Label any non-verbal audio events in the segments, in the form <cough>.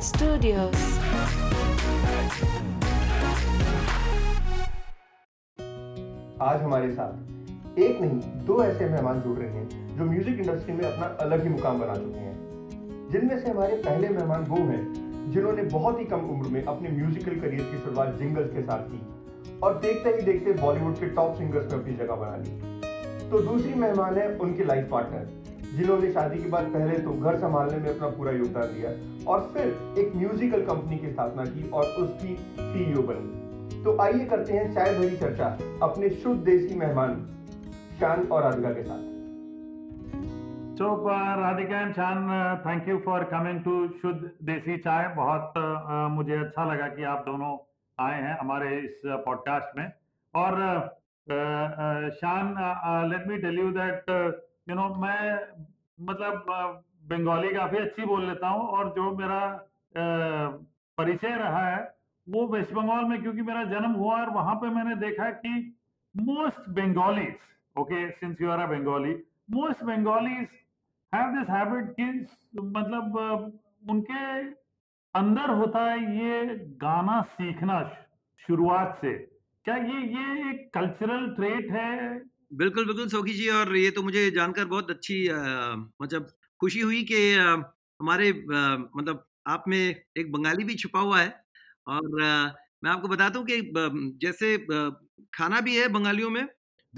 Studios. आज हमारे साथ एक नहीं, दो ऐसे मेहमान जुड़ रहे हैं जो म्यूज़िक इंडस्ट्री में अपना अलग ही मुकाम बना चुके हैं। जिनमें से हमारे पहले मेहमान वो हैं जिन्होंने बहुत ही कम उम्र में अपने म्यूजिकल करियर की शुरुआत जिंगल्स के साथ की और देखते ही देखते बॉलीवुड के टॉप सिंगर्स में अपनी जगह बना ली। तो दूसरी मेहमान है उनके लाइफ पार्टनर जिन्होंने शादी के बाद पहले तो घर संभालने में अपना पूरा योगदान दिया और फिर एक म्यूजिकल कंपनी की स्थापना की और उसकी सीईओ बनी। तो आइए करते हैं चाय भरी चर्चा अपने शुद्ध देसी मेहमान शान और राधिका के साथ। Uh, Radhika and Chan, uh, thank you for coming शुद्ध देसी चाय। बहुत uh, मुझे अच्छा लगा कि आप दोनों आए हैं हमारे इस पॉडकास्ट में। और Shaan let me tell you that you know मैं मतलब बंगाली काफ़ी अच्छी बोल लेता हूँ और जो मेरा परिचय रहा है, वो वेस्ट बंगाल में क्योंकि मेरा जन्म हुआ और वहाँ पे मैंने देखा कि most Bengalis okay since you are a Bengali most Bengalis have this habit कि मतलब उनके अंदर होता है ये गाना सीखना शुरुआत से। क्या ये ये एक कल्चरल ट्रेट है बिल्कुल बिल्कुल सोखी जी और ये तो मुझे जानकर बहुत अच्छी मतलब खुशी हुई कि हमारे मतलब आप में एक बंगाली भी छुपा हुआ है। और मैं आपको बताता हूँ कि जैसे खाना भी है बंगालियों में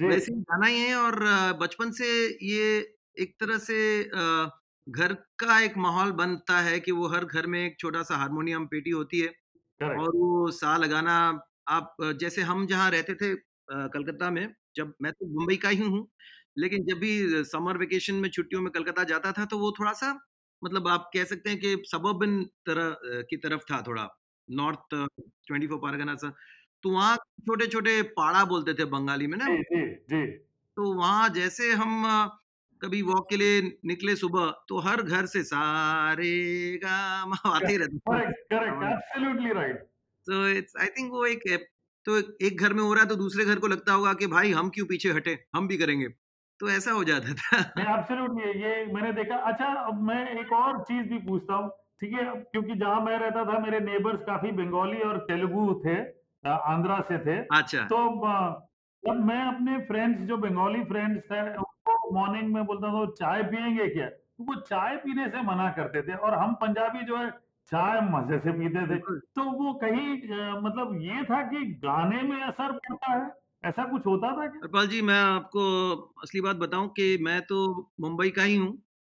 वैसे गाना ही है और बचपन से ये एक तरह से घर का एक माहौल बनता है कि वो हर घर में एक छोटा सा हारमोनियम पेटी होती है। और वो सा लगाना आप जैसे हम जहाँ रहते थे कलकत्ता में जब मैं तो मुंबई का ही हूँ लेकिन जब भी समर वेकेशन में छुट्टियों में कलकत्ता जाता था तो वो थोड़ा सा मतलब आप कह सकते हैं कि सबर्बन तरह की तरफ़ था थोड़ा नॉर्थ ट्वेंटी फोर पारगना सा तो वहाँ छोटे छोटे पाड़ा बोलते थे बंगाली में ना जी, जी. जी। तो वहाँ जैसे हम कभी वॉक के लिए निकले सुबह तो हर घर से सारे गाम <laughs> आते ही रहते राइट तो इट्स आई थिंक वो एक तो एक घर में हो रहा है तो दूसरे घर को लगता होगा कि भाई हम क्यों पीछे हटे हम भी करेंगे। तो ऐसा हो जाता था। एब्सोल्युटली ये मैंने देखा। अच्छा अब मैं एक और चीज़ भी पूछता हूँ ठीक है? क्योंकि जहाँ मैं रहता था मेरे नेबर्स काफ़ी बंगाली और तेलुगु थे आंध्रा से थे। अच्छा। तो जब मैं अपने फ्रेंड्स जो बंगाली फ्रेंड्स थे उनको मॉर्निंग में बोलता था चाय पियेंगे क्या? तो वो चाय पीने से मना करते थे और हम पंजाबी जो है चाय मज़े से पीते थे। तो वो कहीं मतलब ये था कि गाने में असर पड़ता है। ऐसा कुछ होता था क्या? हरपाल जी मैं आपको असली बात बताऊँ कि मैं तो मुंबई का ही हूँ।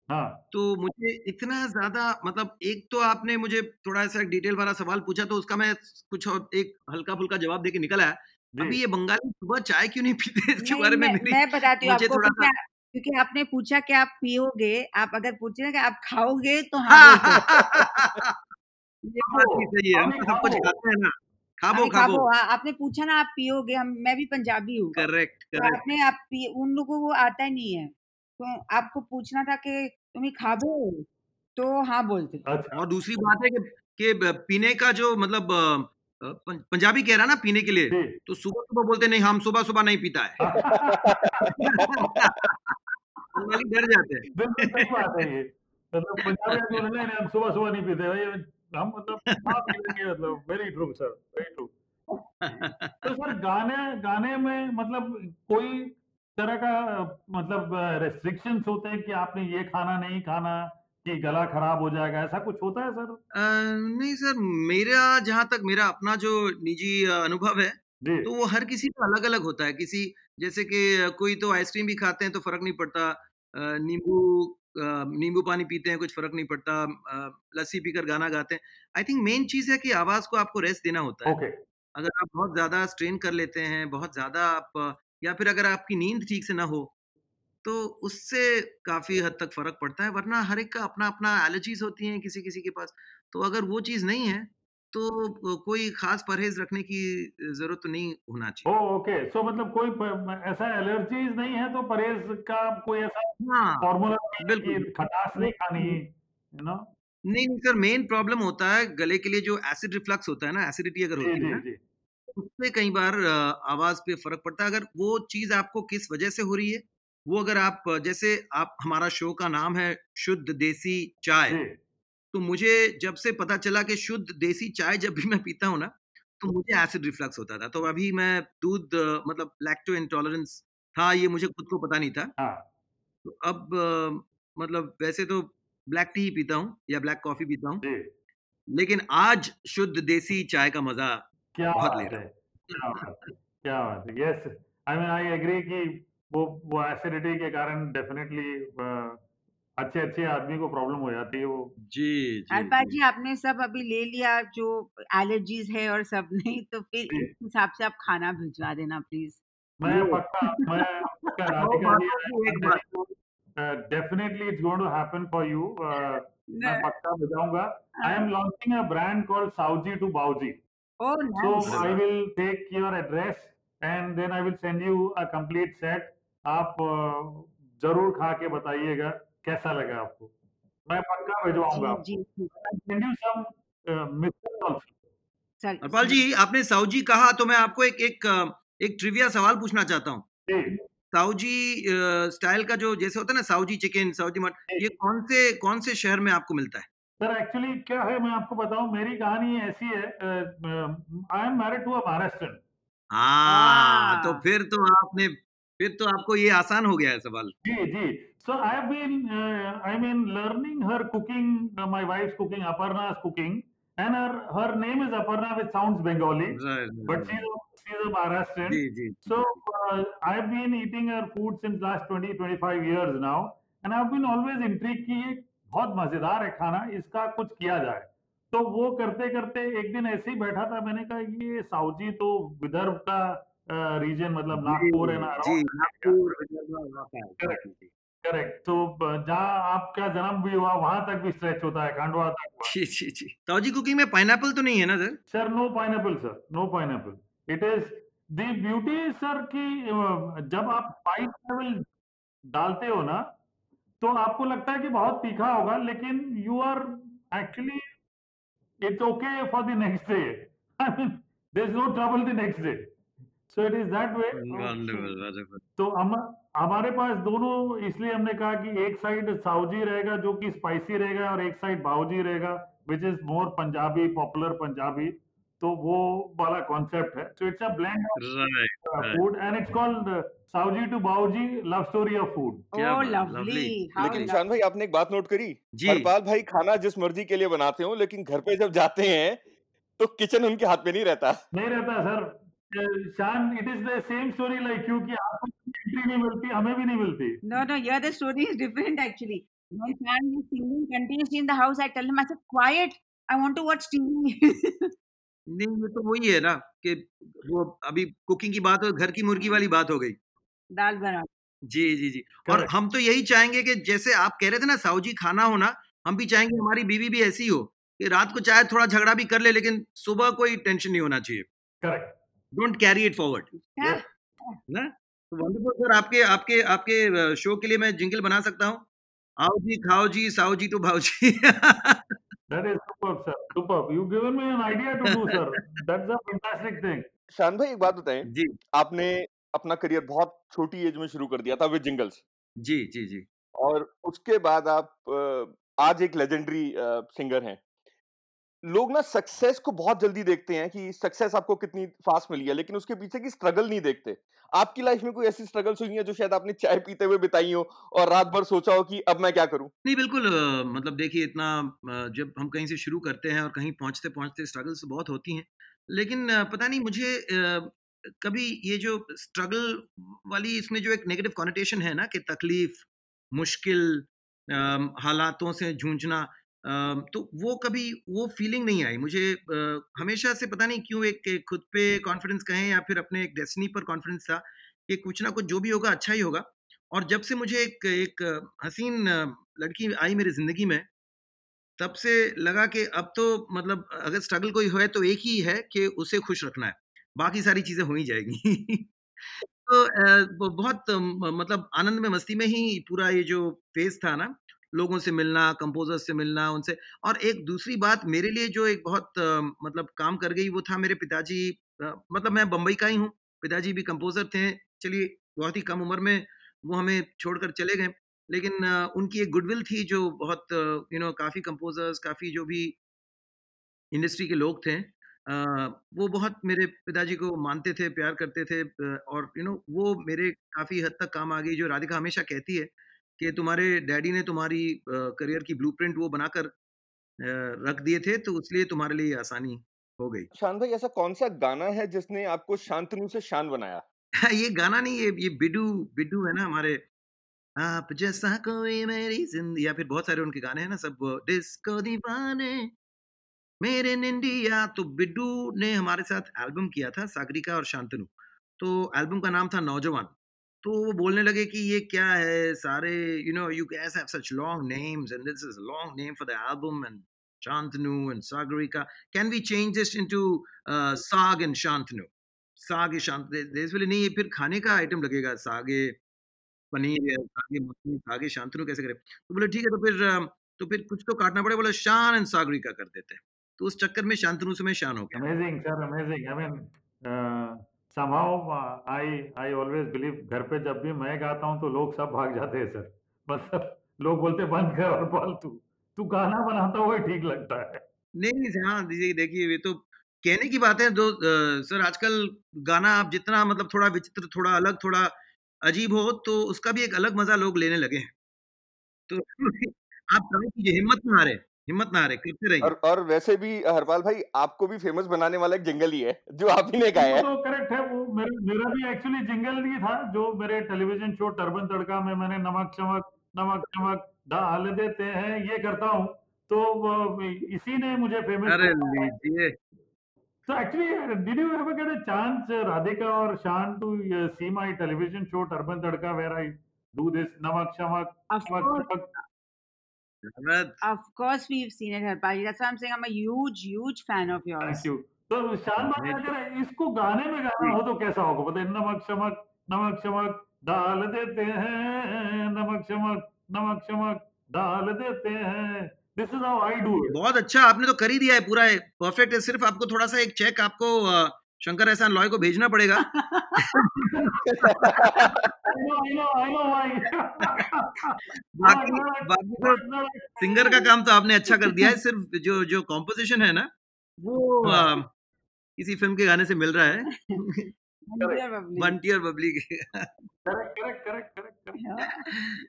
हाँ। तो मुझे इतना ज़्यादा मतलब एक तो आपने मुझे थोड़ा सा डिटेल वाला सवाल पूछा तो उसका मैं कुछ और एक हल्का फुल्का जवाब देके निकल आया अभी ये बंगाली सुबह चाय क्यों नहीं पीते? इसके बारे में मेरी मैं बताती हूँ आपको थोड़ा क्योंकि आपने पूछा कि आप पियोगे आप अगर पूछे ना कि आप खाओगे तो हाँ, ये बात भी सही है हम सब कुछ खाते हैं ना। खाबो खाबो। आपने पूछा ना आप पियोगे हम मैं भी पंजाबी हूँ। करेक्ट तो आपने आप पी, उन लोगों को आता ही नहीं है। तो आपको पूछना था कि तुम्हें खाबो? तो हाँ बोलते अच्छा। और दूसरी बात है कि, कि पीने का जो मतलब पंजाबी कह रहा ना पीने के लिए तो सुबह सुबह बोलते नहीं हम सुबह सुबह नहीं पीता है। <laughs> <laughs> डर जाते हैं। मतलब पंजाबी हम सुबह सुबह नहीं पीते भाई। हम मतलब मतलब very true sir very true तो सर गाने गाने में मतलब कोई तरह का मतलब रेस्ट्रिक्शंस होते हैं कि आपने ये खाना नहीं खाना कि गला खराब हो जाएगा? ऐसा कुछ होता है सर आ, नहीं सर मेरा जहाँ तक मेरा अपना जो निजी अनुभव है तो वो हर किसी का अलग अलग होता है। किसी जैसे कि कोई तो आइसक्रीम भी खाते हैं तो फ़र्क नहीं पड़ता। नींबू नींबू पानी पीते हैं कुछ फ़र्क नहीं पड़ता। लस्सी पीकर गाना गाते हैं। आई थिंक मेन चीज़ है कि आवाज़ को आपको रेस्ट देना होता है। okay. अगर आप बहुत ज़्यादा स्ट्रेन कर लेते हैं बहुत ज़्यादा आप या फिर अगर आपकी नींद ठीक से ना हो तो उससे काफ़ी हद तक फ़र्क पड़ता है। वरना हर एक का अपना अपना एलर्जीज होती हैं किसी किसी के पास। तो अगर वो चीज़ नहीं है तो कोई खास परहेज रखने की ज़रूरत तो नहीं होना चाहिए। ओके सो मतलब कोई ऐसा एलर्जीज नहीं है तो परहेज का कोई ऐसा फॉर्मूला हाँ, बिल्कुल। खटास नहीं खानी यू नो नहीं नहीं सर मेन प्रॉब्लम होता है गले के लिए जो एसिड रिफ्लक्स होता है ना एसिडिटी अगर होती है उससे कई बार आवाज़ पे फ़र्क पड़ता है। अगर वो चीज़ आपको किस वजह से हो रही है वो अगर आप जैसे आप हमारा शो का नाम है शुद्ध देसी चाय। तो मुझे जब से पता चला कि शुद्ध देसी चाय जब भी मैं पीता हूँ ना तो मुझे एसिड रिफ्लक्स होता था। तो अभी मैं दूध अ, मतलब लैक्टो इंटॉलरेंस था ये मुझे खुद को पता नहीं था। हाँ। तो अब अ, मतलब वैसे तो ब्लैक टी ही पीता हूँ या ब्लैक कॉफ़ी पीता हूँ। जी। लेकिन आज शुद्ध देसी चाय का मज़ा क्या बहुत ले बात रहा है। क्या बात है क्या बात है। Yes I mean I agree कि वो वो एसिडिटी के कारण डेफिनेटली अच्छे अच्छे आदमी को प्रॉब्लम हो जाती है वो। जी जी अरपाल जी। जी आपने सब अभी ले लिया जो एलर्जीज है और सब नहीं तो फिर जी। इस हिसाब से आप खाना भिजवा देना प्लीज़। मैं पक्का मैं पक्का वो राधिका जी बातों की एक बात definitely it's going to happen for you मैं पक्का बजाऊँगा। I am launching a brand called Sauji to Bauji oh So nice I will take your address and then I will send you a complete set. आप अ, ज़रूर खा के बताइएगा। कैसा लगा आपको? मैं पक्का भिजवाऊँगा जी जी जी। चल। अरपाल जी कहा तो मैं आपको एक एक एक ट्रिविया सवाल पूछना चाहता हूँ। जी। साउजी स्टाइल का जो जैसे होता है ना साउजी चिकन साउजी मटन ये कौन से कौन से शहर में आपको मिलता है? सर एक्चुअली क्या है मैं आपको बताऊँ मेरी कहानी ऐसी है I am married to a Maharashtrian हाँ तो। फिर तो आपने फिर तो आपको ये आसान हो गया है सवाल। जी जी। So i have been uh, i mean learning her cooking uh, my wife's cooking aparna's cooking and her her name is aparna which sounds bengali right, but she's a, she's a maharashtrian जी जी So uh, I've been eating her food since last 20 25 years now and I've been always intrigued कि ये बहुत मज़ेदार है खाना इसका कुछ किया जाए तो वो करते करते एक दिन ऐसे ही बैठा था मैंने कहा ये साउजी तो विदर्भ का रीजन मतलब नागपुर है ना करेक्ट तो जहाँ आपका जन्म भी हुआ वहाँ तक भी स्ट्रेच होता है खांडवा तक जी जी जी। साउजी कुकिंग में पाइनएप्पल तो नहीं है ना sir sir no pineapple sir no pineapple it is the beauty sir की जब आप स्पाइस लेवल डालते हो ना तो आपको लगता है कि बहुत तीखा होगा लेकिन you are actually it's okay for the next day I mean there is no trouble the next day so it is that way. तो हम हमारे पास दोनों इसलिए हमने कहा कि एक साइड साउजी रहेगा जो कि स्पाइसी रहेगा और एक साइड बाउजी रहेगा which is more Punjabi popular Punjabi तो वो वाला कॉन्सेप्ट है। So it's a blend. Food and it's called Sauji to Bauji love story of food lovely लेकिन शान भाई आपने एक बात नोट करी? जी। हरपाल भाई खाना जिस मर्ज़ी के लिए बनाते हो लेकिन घर पे जब जाते हैं तो किचन उनके हाथ में नहीं रहता। नहीं रहता sir Shaan it is the same story like you कि आपको एंट्री नहीं मिलती हमें भी नहीं मिलती। No, no, here the story is different actually. When Sam is singing continuously in the house, I tell him, I said, quiet, I want to watch TV. <laughs> नहीं ये तो वही है ना कि वो अभी कुकिंग की बात हो घर की मुर्गी वाली बात हो गई। दाल बना जी जी जी। और Correct. हम तो यही चाहेंगे कि जैसे आप कह रहे थे ना साउजी खाना हो ना हम भी चाहेंगे हमारी बीवी भी ऐसी हो कि रात को चाहे थोड़ा झगड़ा भी कर ले लेकिन सुबह कोई टेंशन नहीं होना चाहिए। Correct don't carry it forward हाँ, ना? वंडरफुल सर आपके आपके आपके शो के लिए मैं जिंगल बना सकता हूँ। आओ जी खाओ जी साओ जी टू भाओ जी। That is superb sir superb you given me an idea to do sir that's a fantastic thing Shaan भाई एक बात बताएँ। जी। आपने अपना करियर बहुत छोटी एज में शुरू कर दिया था विद जिंगल्स जी जी जी। और उसके बाद आप अ, आज एक लेजेंडरी सिंगर हैं। लोग ना सक्सेस को बहुत जल्दी देखते हैं कि सक्सेस आपको कितनी फास्ट मिली है, लेकिन उसके पीछे की स्ट्रगल नहीं देखते। आपकी लाइफ में कोई ऐसी स्ट्रगल्स हुई है जो शायद आपने चाय पीते हुए बिताई हो और रात भर सोचा हो कि अब मैं क्या करूँ? नहीं, बिल्कुल मतलब देखिए इतना जब हम कहीं से शुरू करते हैं और कहीं पहुँचते पहुँचते स्ट्रगल्स बहुत होती हैं, लेकिन पता नहीं मुझे कभी ये जो स्ट्रगल वाली इसमें जो एक नेगेटिव कॉनिटेशन है ना कि तकलीफ़, मुश्किल हालातों से जूझना तो वो कभी वो फीलिंग नहीं आई। मुझे हमेशा से पता नहीं क्यों एक, खुद पे कॉन्फिडेंस कहें या फिर अपने एक डेस्टिनी पर कॉन्फिडेंस था कि कुछ ना कुछ जो भी होगा अच्छा ही होगा। और जब से मुझे एक एक हसीन लड़की आई मेरी ज़िंदगी में, तब से लगा कि अब तो मतलब अगर स्ट्रगल कोई है तो एक ही है कि उसे खुश रखना है, बाकी सारी चीज़ें हो ही जाएगी। <laughs> तो बहुत मतलब आनंद में मस्ती में ही पूरा ये जो फ़ेज़ था ना, लोगों से मिलना, कंपोज़र्स से मिलना, उनसे। और एक दूसरी बात मेरे लिए जो एक बहुत मतलब काम कर गई वो था मेरे पिताजी मतलब मैं बम्बई का ही हूँ, पिताजी भी कंपोज़र थे, चलिए बहुत ही कम उम्र में वो हमें छोड़कर चले गए। लेकिन उनकी एक गुडविल थी जो बहुत यू नो काफ़ी कंपोज़र्स, काफ़ी जो भी इंडस्ट्री के लोग थे वो बहुत मेरे पिताजी को मानते थे, प्यार करते थे और यू नो वो मेरे काफ़ी हद तक काम आ गई जो राधिका हमेशा कहती है। कि तुम्हारे डैडी ने तुम्हारी अ, करियर की ब्लूप्रिंट वो बनाकर अ, रख दिए थे तो इसलिए तुम्हारे लिए ये आसानी हो गई। शान भाई ऐसा कौन-सा गाना है जिसने आपको शांतनु से शान बनाया? ये गाना नहीं ये ये बिडू बिडू है ना हमारे आप जैसा कोई मेरी ज़िंदगी या फिर बहुत सारे उनके गाने हैं ना सब डिस्को दीवाने मेरे निंदिया तो बिड्डू ने हमारे साथ एल्बम किया था सागरिका और शांतनु तो एल्बम का नाम था नौजवान तो वो बोलने लगे कि ये क्या है? सारे you know you guys have such long names and this is long name for the album and Shantanu and Sagarika can we change this into Saag and Shantanu Saag Shant Desh वाले नहीं ये फिर खाने का item लगेगा सागे पनीर है सागे मखनी सागे शांतनु कैसे करें? तो बोले ठीक है तो फिर तो फिर कुछ तो काटना पड़े बोले शान एंड सागरिका कर देते हैं। तो उस चक्कर में शांतनु से मैं शान हो गया। Amazing, sir, amazing. I mean, uh, I I always believe घर पे जब भी मैं गाता हूँ तो लोग सब भाग जाते हैं सर मतलब लोग बोलते बंद कर और बोल तू। गाना बनाता हुआ ठीक लगता है. नहीं हाँ देखिए ये तो कहने की बात है जो सर आजकल गाना आप जितना मतलब थोड़ा विचित्र थोड़ा अलग थोड़ा अजीब हो तो उसका भी एक अलग मज़ा लोग लेने लगे हैं। तो आप ट्राई हिम्मत ना हारे हिम्मत ना हारे करते रहिए और और वैसे भी हरपाल भाई आपको भी फ़ेमस बनाने वाला एक जिंगल ही है, जो आप ही ने गाया वो है। तो करेक्ट है वो मेरा मेरा भी एक्चुअली जिंगल ही था जो मेरे टेलीविज़न शो टर्बन तड़का में मैंने नमक चमक नमक चमक डाल देते हैं ये करता हूँ तो वो इसी ने मुझे फ़ेमस अरे लीजिए So actually, uh, did you ever get a chance, uh, Radhika or Shan, to uh, see my television show Turban Tadka, where I do this namak shamak, Of shamak course, shamak? Of course we've seen it, Harpal. That's why I'm saying I'm a huge, huge fan of yours. Thank you. तो Thank अगर इसको गाने में गाना हो तो कैसा होगा बताइए नमक शमक नमक शमक डाल देते हैं नमक शमक नमक शमक डाल देते हैं this is how I do it बहुत अच्छा आपने तो कर ही दिया है पूरा परफेक्ट है सिर्फ़ आपको थोड़ा सा एक चेक आपको शंकर एहसान लॉय को भेजना पड़ेगा। I know I know I know why बाकी बाकी तो सिंगर का काम तो आपने अच्छा कर दिया है सिर्फ़ जो जो कॉम्पोजिशन है ना वो किसी फ़िल्म के गाने से मिल रहा है। Dear Bubbly. बंटी और बबली के। करेक्ट करेक्ट करेक्ट करेक्ट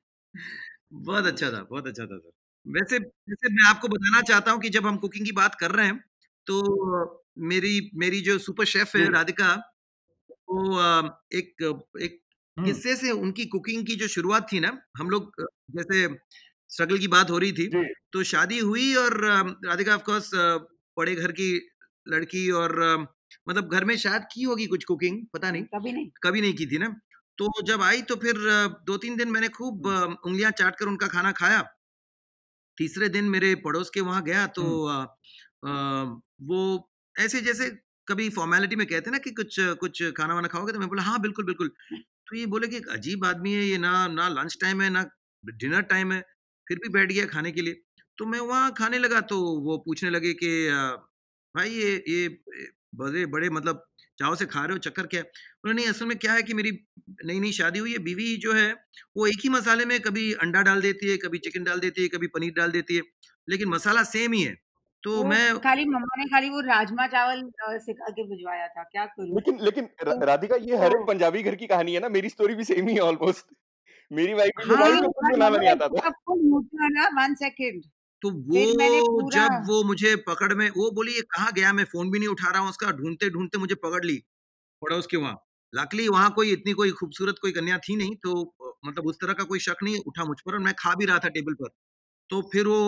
बहुत अच्छा था बहुत अच्छा था सर वैसे वैसे मैं आपको बताना चाहता हूँ कि जब हम कुकिंग की बात कर रहे हैं तो मेरी मेरी जो सुपर शेफ है जी। राधिका वो अ, एक एक किस्से से उनकी कुकिंग की जो शुरुआत थी ना हम लोग अ, जैसे स्ट्रगल की बात हो रही थी जी। तो शादी हुई और अ, राधिका ऑफ़ कोर्स बड़े घर की लड़की और अ, मतलब घर में शायद की होगी कुछ कुकिंग पता नहीं कभी नहीं। कभी नहीं की थी ना। तो जब आई तो फिर अ, दो तीन दिन मैंने खूब अ, उंगलियाँ चाट कर उनका खाना खाया। तीसरे दिन मेरे पड़ोस के वहाँ गया तो अ, वो ऐसे जैसे कभी फॉर्मेलिटी में कहते हैं ना कि कुछ कुछ खाना वाना खाओगे तो मैं बोला हाँ बिल्कुल बिल्कुल। तो ये बोले कि एक अजीब आदमी है ये ना ना लंच टाइम है ना डिनर टाइम है फिर भी बैठ गया खाने के लिए। तो मैं वहाँ खाने लगा तो वो पूछने लगे कि भाई ये ये बड़े बड़े मतलब चाव से खा रहे हो चक्कर क्या है? बोले नहीं असल में क्या है कि मेरी नई नई शादी हुई है बीवी जो है वो एक ही मसाले में कभी अंडा डाल देती है कभी चिकन डाल देती है कभी पनीर डाल देती है लेकिन मसाला सेम ही है। तो वो मैं खाली मम्मा ने खाली वो राजमा चावल सिखा के भिजवाया था क्या करूँ? लेकिन लेकिन र राधिका ये हर एक तो पंजाबी घर की कहानी है ना, मेरी स्टोरी भी सेम ही है ऑलमोस्ट। मेरी वाइफ भी हाँ वाइफ को कुछ बनाना नहीं आता था। आपको फुल न्यूट्रल वन सेकंड तो वो जब वो मुझे पकड़ में वो बोली ये कहाँ गया? मैं फ़ोन भी नहीं उठा रहा हूँ उसका ढूंढते ढूंढते मुझे पकड़ ली पड़ोस के वहाँ। लकली वहाँ कोई इतनी कोई खूबसूरत कोई कन्या थी नहीं तो मतलब उस तरह का कोई शक नहीं उठा मुझ पर और मैं खा भी रहा था टेबल पर। तो फिर वो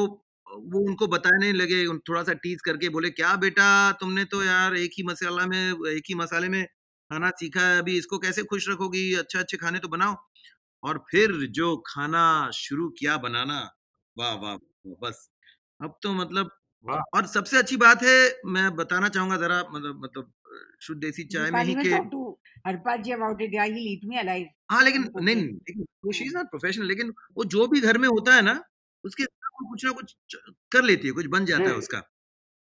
वो उनको बताने लगे उन- थोड़ा सा टीज करके बोले क्या बेटा तुमने तो यार एक ही मसाला में एक ही मसाले में खाना सीखा है अभी इसको कैसे खुश रखोगी? अच्छे अच्छे खाने तो बनाओ। और फिर जो खाना शुरू किया बनाना वाह वाह बस। अब तो मतलब वाह। और सबसे अच्छी बात है मैं बताना चाहूँगा जरा मतलब मतलब अ, शुद्ध देसी चाय में ही के talk to Harpal about it yeah he'll eat me alive. हाँ लेकिन नहीं शी इज़ हाँ नॉट प्रोफेशनल लेकिन वो जो भी घर में होता है ना उसके कुछ ना कुछ कर लेती है कुछ बन जाता जी है। उसका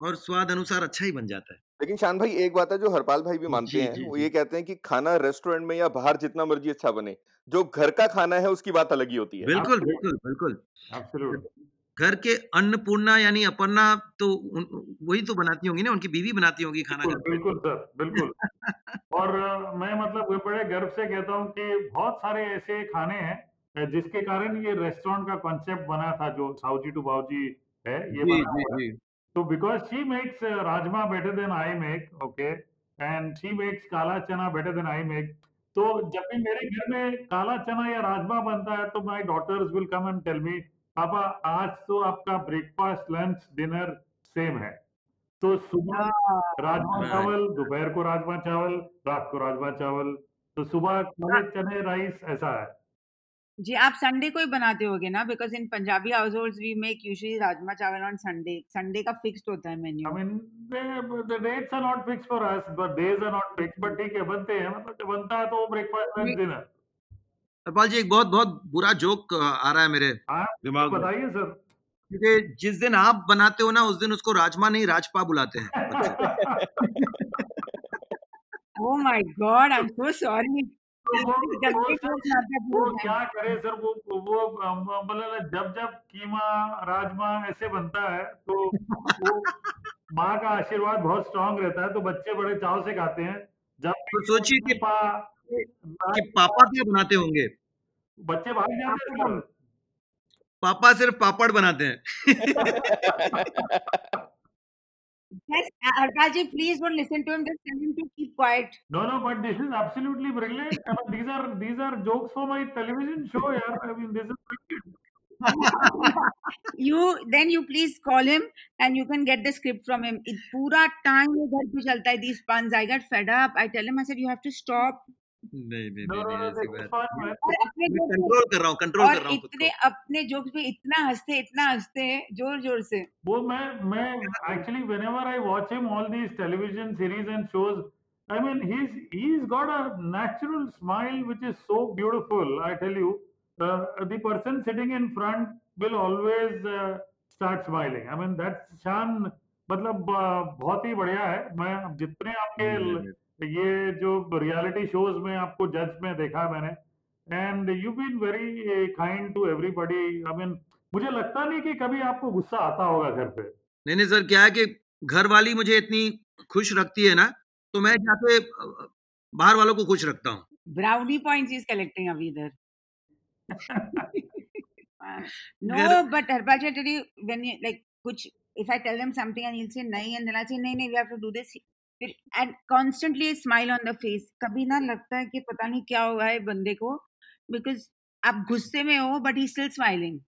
और स्वाद अनुसार अच्छा ही बन जाता है। लेकिन शान भाई एक बात है जो हरपाल भाई भी मानते जी हैं जी वो जी। ये कहते हैं कि खाना रेस्टोरेंट में या बाहर जितना मर्ज़ी अच्छा बने जो घर का खाना है उसकी बात अलग ही होती है। बिल्कुल. बिल्कुल बिल्कुल. घर के अन्नपूर्णा यानी अपर्णा तो उन, वही तो बनाती होंगी ना उनकी बीवी बनाती होंगी खाना बिल्कुल घर पे। बिल्कुल सर बिल्कुल। और <laughs> मैं मतलब बड़े गर्व से कहता हूँ कि बहुत सारे ऐसे खाने हैं जिसके कारण ये रेस्टोरेंट का कॉन्सेप्ट बना था जो साउजी टू बाउजी है ये जी बना जी है। जी। because she makes uh, rajma better than I make, okay, and she makes काला चना better than I make. तो जब भी मेरे घर में काला चना या राजमा बनता है तो my daughters will come and tell me पापा आज तो आपका ब्रेकफास्ट लंच डिनर सेम है। तो सुबह हाँ, राजमा चावल दोपहर को राजमा चावल रात को राजमा चावल तो सुबह काले चने राइस ऐसा है। जी आप संडे को ही बनाते होगे ना? Because in Punjabi household we make usually rajma chawal on Sunday Sunday का फिक्स्ड होता है I menu mean, the, the dates are not fixed for us, but days are not fixed. But ठीक है बनते हैं मतलब बनता है तो breakfast lunch dinner Harpal ji एक बहुत बहुत बुरा जोक आ रहा है मेरे हाँ दिमाग में। बताइए सर। क्योंकि जिस दिन आप बनाते हो ना उस दिन उसको राजमा नहीं राजपा बुलाते हैं। बच्चे ओह my god I am so sorry वो क्या करे सर वो वो मतलब जब जब कीमा राजमा ऐसे बनता है तो वो माँ का आशीर्वाद बहुत स्ट्रांग रहता है तो बच्चे बड़े चाव से खाते हैं जब तो सोचिए कि पा कि पापा क्या बनाते होंगे? बच्चे भाग जाते हैं पापा सिर्फ़ पापड़ बनाते हैं। <laughs> Yes, uh, please don't listen to him. Just tell him to keep quiet. No, no, but this is absolutely brilliant. I mean, these are these are jokes for my television show, yeah. I mean, this is brilliant. <laughs> you then you please call him and you can get the script from him. It pura time these puns. I got fed up. I tell him, I said, you have to stop. नहीं नहीं नहीं नहीं control कर रहा रहा smile which is so. Beautiful tell you the person sitting in front will always start smiling I mean that's Shaan मतलब बहुत ही बढ़िया है। मैं जितने आपके ये जो रियलिटी शोज़ में आपको जज में देखा मैंने and you been very kind to everybody I mean मुझे लगता नहीं कि कभी आपको गुस्सा आता होगा घर पे। नहीं नहीं सर क्या है कि घर वाली मुझे इतनी खुश रखती है ना तो मैं जाके बाहर वालों को खुश रखता हूँ। ब्राउनी पॉइंट्स इज़ कलेक्टिंग अभी इधर। <laughs> Tell you when you like कुछ if I tell him something and he'll say नहीं and then I'll say नहीं नहीं we have to do this. फिर and constantly a smile on the face कभी ना लगता है कि पता नहीं क्या हुआ है बंदे को because आप गुस्से में हो but he's still smiling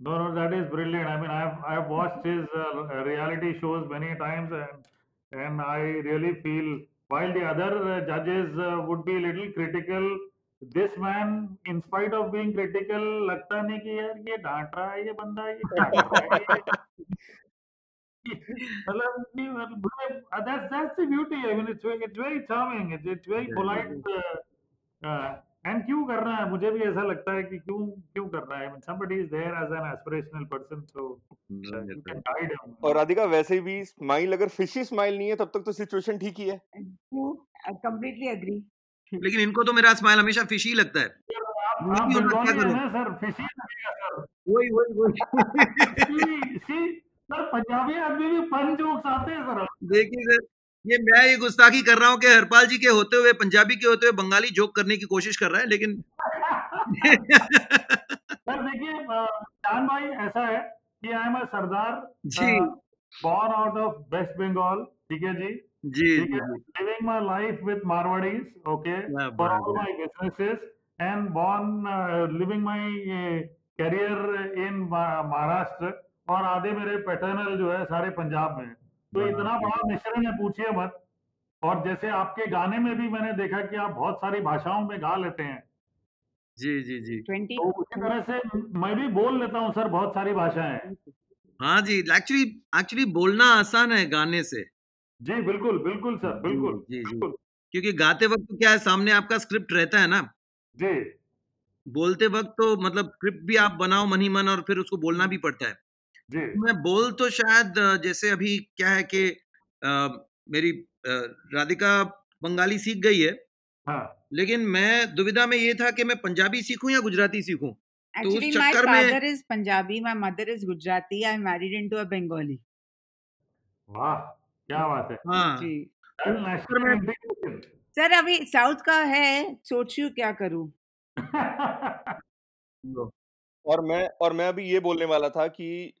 No, no, that is brilliant. I mean, I've I've watched his uh, reality shows many times, and and I really feel while the other uh, judges uh, would be a little critical, this man, in spite of being critical, लगता नहीं कि यार ये डांट रहा है ये बंदा ये कर रहा है मतलब मतलब that's that's the beauty. I mean, it's very, it's very charming. It's it's very polite. Uh, uh, and क्यों करना है मुझे भी ऐसा लगता है कि क्यों क्यों करना है I mean, somebody is there as an aspirational person so uh, you can guide him और राधिका वैसे भी स्माइल अगर फिशी स्माइल नहीं है तब तक तो सिचुएशन ठीक ही है I completely agree लेकिन इनको तो मेरा स्माइल हमेशा फिशी लगता है आप आप है? सर फिशी लगेगा सर वही वही वही सी सी सर पंजाबी आदमी भी फन जोक्स आते हैं सर। देखिए सर ये मैं ये गुस्ताखी कर रहा हूँ कि हरपाल जी के होते हुए पंजाबी के होते हुए बंगाली जोक करने की कोशिश कर रहा है लेकिन <laughs> सर देखिए चाँद भाई ऐसा है कि I am a Sardar ji. Born out of West Bengal ठीक है जी? जी ठीक जी है जी। Living my life with Marwadis, okay, क्या for बात all है। my businesses, और आधे मेरे पैटर्नल जो है सारे पंजाब में तो इतना बड़ा मिश्रण है पूछिए मत। और जैसे आपके गाने में भी मैंने देखा कि आप बहुत सारी भाषाओं में गा लेते हैं। जी जी जी। 20 तो उसी तरह से मैं भी बोल लेता हूँ सर बहुत सारी भाषाएँ हाँ। जी एक्चुअली एक्चुअली बोलना आसान है गाने से। जी बिल्कुल बिल्कुल सर बिल्कुल जी जी। बिल्कुल। क्योंकि गाते वक्त तो क्या है सामने आपका स्क्रिप्ट रहता है ना। जी। बोलते वक्त तो मतलब स्क्रिप्ट भी आप बनाओ मन ही मन और फिर उसको बोलना भी पड़ता है। जी। मैं बोल तो शायद जैसे अभी क्या है कि अ, मेरी अ, राधिका बंगाली सीख गई है। हाँ। लेकिन मैं दुविधा में ये था कि मैं पंजाबी सीखूं या गुजराती सीखूं? तो उस Actually, my चक्कर में father is Punjabi, my mother is Gujarati. I married into a Bengali. वाह! क्या बात है। हाँ जी नेशनल में- सर अभी साउथ का है सोच क्या करूँ? <laughs> और मैं और मैं अभी ये बोलने वाला था कि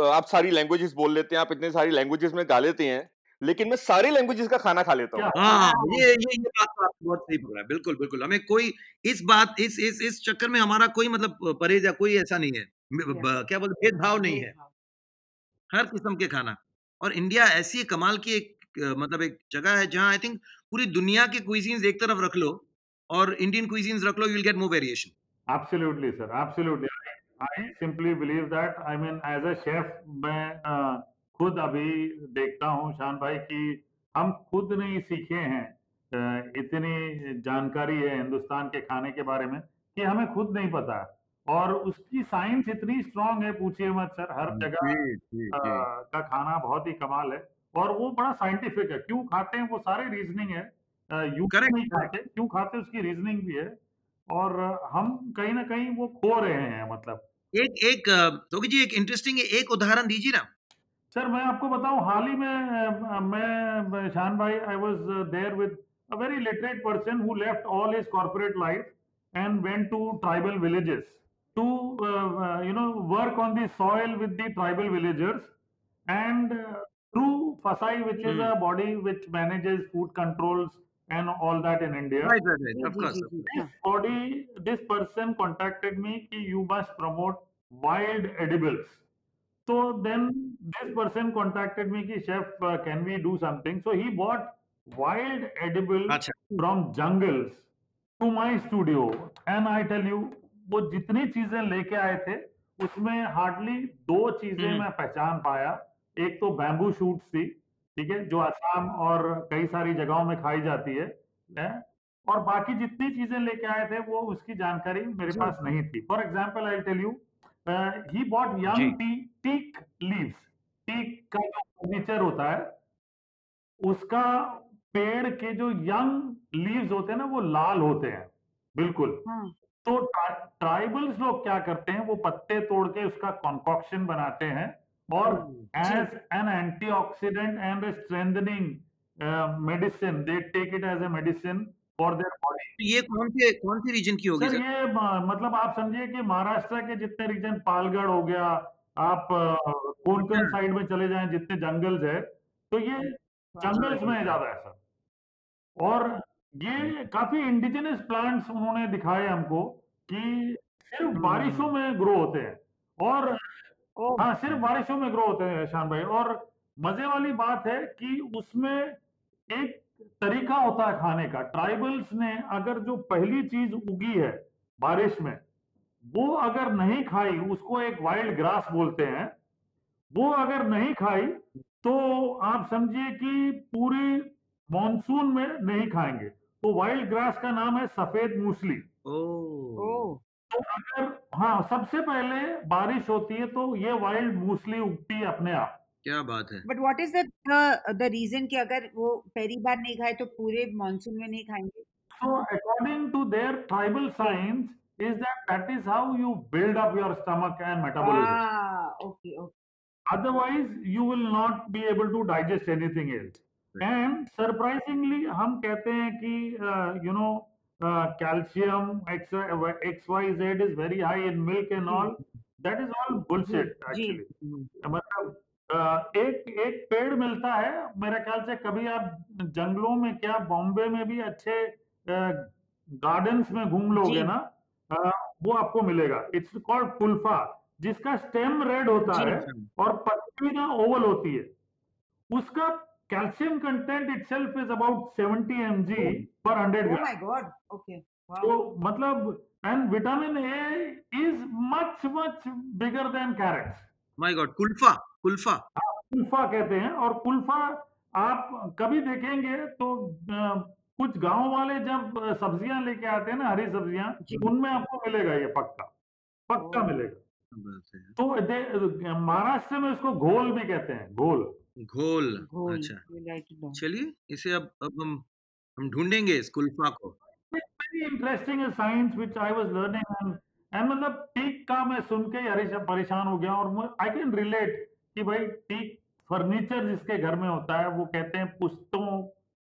आप सारी लैंग्वेजेस बोल लेते हैं, आप इतने सारी लैंग्वेजेस में गा लेते हैं, लेकिन मैं सारी लैंग्वेजेस का खाना खा लेता हूँ। हाँ ये ये ये बात तो आपने बहुत सही पकड़ा बिल्कुल बिल्कुल हमें कोई इस बात इस इस इस चक्कर में हमारा कोई मतलब परहेज या कोई ऐसा नहीं है क्या बोलते भेदभाव नहीं है हर किस्म के खाना और इंडिया ऐसी कमाल की एक मतलब एक जगह है जहाँ आई थिंक पूरी दुनिया के क्विजीन्स एक तरफ़ रख लो और इंडियन क्विजीन्स रख लो you will get more variation Absolutely, sir. Absolutely. I simply believe that. I mean, as a chef, मैं uh, खुद अभी देखता हूँ शान भाई कि हम खुद नहीं सीखे हैं इतनी जानकारी है हिंदुस्तान के खाने के बारे में कि हमें खुद नहीं पता। और उसकी साइंस इतनी स्ट्रांग है पूछिए मत सर हर जगह का खाना बहुत ही कमाल है। और वो बड़ा साइंटिफिक है क्यों खाते हैं वो सारे रीजनिंग है यू नहीं खाते क्यों खाते उसकी रीजनिंग भी है। और हम कहीं ना कहीं वो खो रहे हैं मतलब। एक एक अ, योगी जी एक इंटरेस्टिंग एक उदाहरण दीजिए ना सर मैं आपको बताऊँ हाल ही में मैं शान भाई I was there with a very literate person who left all his corporate life and went to tribal villages to you know work on the soil with the tribal villagers and through FASAI, which is Hmm. a body which manages food controls and all that in India. Of ji course जी जी This हाँ body, this person contacted me you must promote wild edibles. So then this person contacted me कि chef, uh, can we do something? So he bought wild edible अच्छा from jungles to my studio and I tell you वो जितनी चीज़ें लेके आए थे उसमें hardly दो चीज़ें हम्म। मैं पहचान पाया एक तो बैम्बू शूट्स थी ठीक है जो आसाम और कई सारी जगहों में खाई जाती है है? और बाकी जितनी चीज़ें लेके आए थे वो उसकी जानकारी मेरे पास नहीं थी। For example I tell you he bought young T teak leaves teak का जो फर्नीचर होता है उसका पेड़ के जो यंग लीव्स होते हैं ना वो लाल होते हैं बिल्कुल। हाँ। तो ट्राइबल्स लोग क्या करते हैं वो पत्ते तोड़ के उसका कॉन्कॉक्शन बनाते हैं और as an antioxidant and strengthening medicine they take it as a medicine for their body तो ये कौन से कौन सी रीजन की होगी सर? ये मतलब आप समझिए कि महाराष्ट्र के जितने रीजन पालगढ़ हो गया आप कोंकण अच्छा। साइड में चले जाएँ जितने जंगल्स है तो ये जंगल्स में ज़्यादा है सर। और ये काफ़ी इंडिजिनस प्लांट्स उन्होंने दिखाए हमको कि सिर्फ़ बारिशों में ग्रो होते हैं। और हाँ सिर्फ़ बारिशों में ग्रो होते हैं शान भाई। और मज़े वाली बात है कि उसमें एक तरीका होता है खाने का। ट्राइबल्स ने अगर जो पहली चीज़ उगी है बारिश में वो अगर नहीं खाई उसको एक वाइल्ड ग्रास बोलते हैं वो अगर नहीं खाई तो आप समझिए कि पूरी मॉनसून में नहीं खाएँगे। तो वाइल्ड ग्रास का नाम है सफ़ेद मूसली। ओ। ओ। तो अगर हाँ सबसे पहले बारिश होती है तो ये वाइल्ड मूसली उगती है अपने आप। क्या बात है। But what is the reason की अगर वो पहली बार नहीं खाए तो पूरे मानसून में नहीं खाएँगे? So according to their tribal science is that that is how you build up your stomach and metabolism otherwise you will not be able to digest anything else and surprisingly हम कहते हैं कि uh, you know uh, calcium X, X Y Z is very high in milk and all. That is all bullshit actually. मतलब अ, एक एक पेड़ मिलता है मेरे ख्याल से कभी आप जंगलों में क्या बॉम्बे में भी अच्छे गार्डन्स में घूम लोगे। ना अ, वो आपको मिलेगा इट्स कॉल्ड कुल्फा जिसका स्टेम रेड होता। है और पत्ती ना ओवल होती है उसका calcium content itself is about 70 mg पर 100 oh my god. Okay. Wow. तो मतलब and vitamin A is much much bigger than carrots my god Kulfa कुल्फा कुल्फा कहते हैं और कुल्फा आप कभी देखेंगे तो कुछ गाँव वाले जब सब्ज़ियाँ लेके आते हैं ना हरी सब्ज़ियाँ उनमें आपको मिलेगा ये पक्का पक्का मिलेगा। तो महाराष्ट्र में इसको घोल भी कहते हैं, घोल। घोल, घोल अच्छा। चलिए, इसे अब अब हम हम ढूँढेंगे इस कुल्फ़ा को। It's very interesting a science which I was learning and and मतलब टीक का मैं सुन के ही हरीश परेशान हो गया और आई कैन रिलेट कि भाई टीक फर्नीचर जिसके घर में होता है वो कहते हैं पुश्तों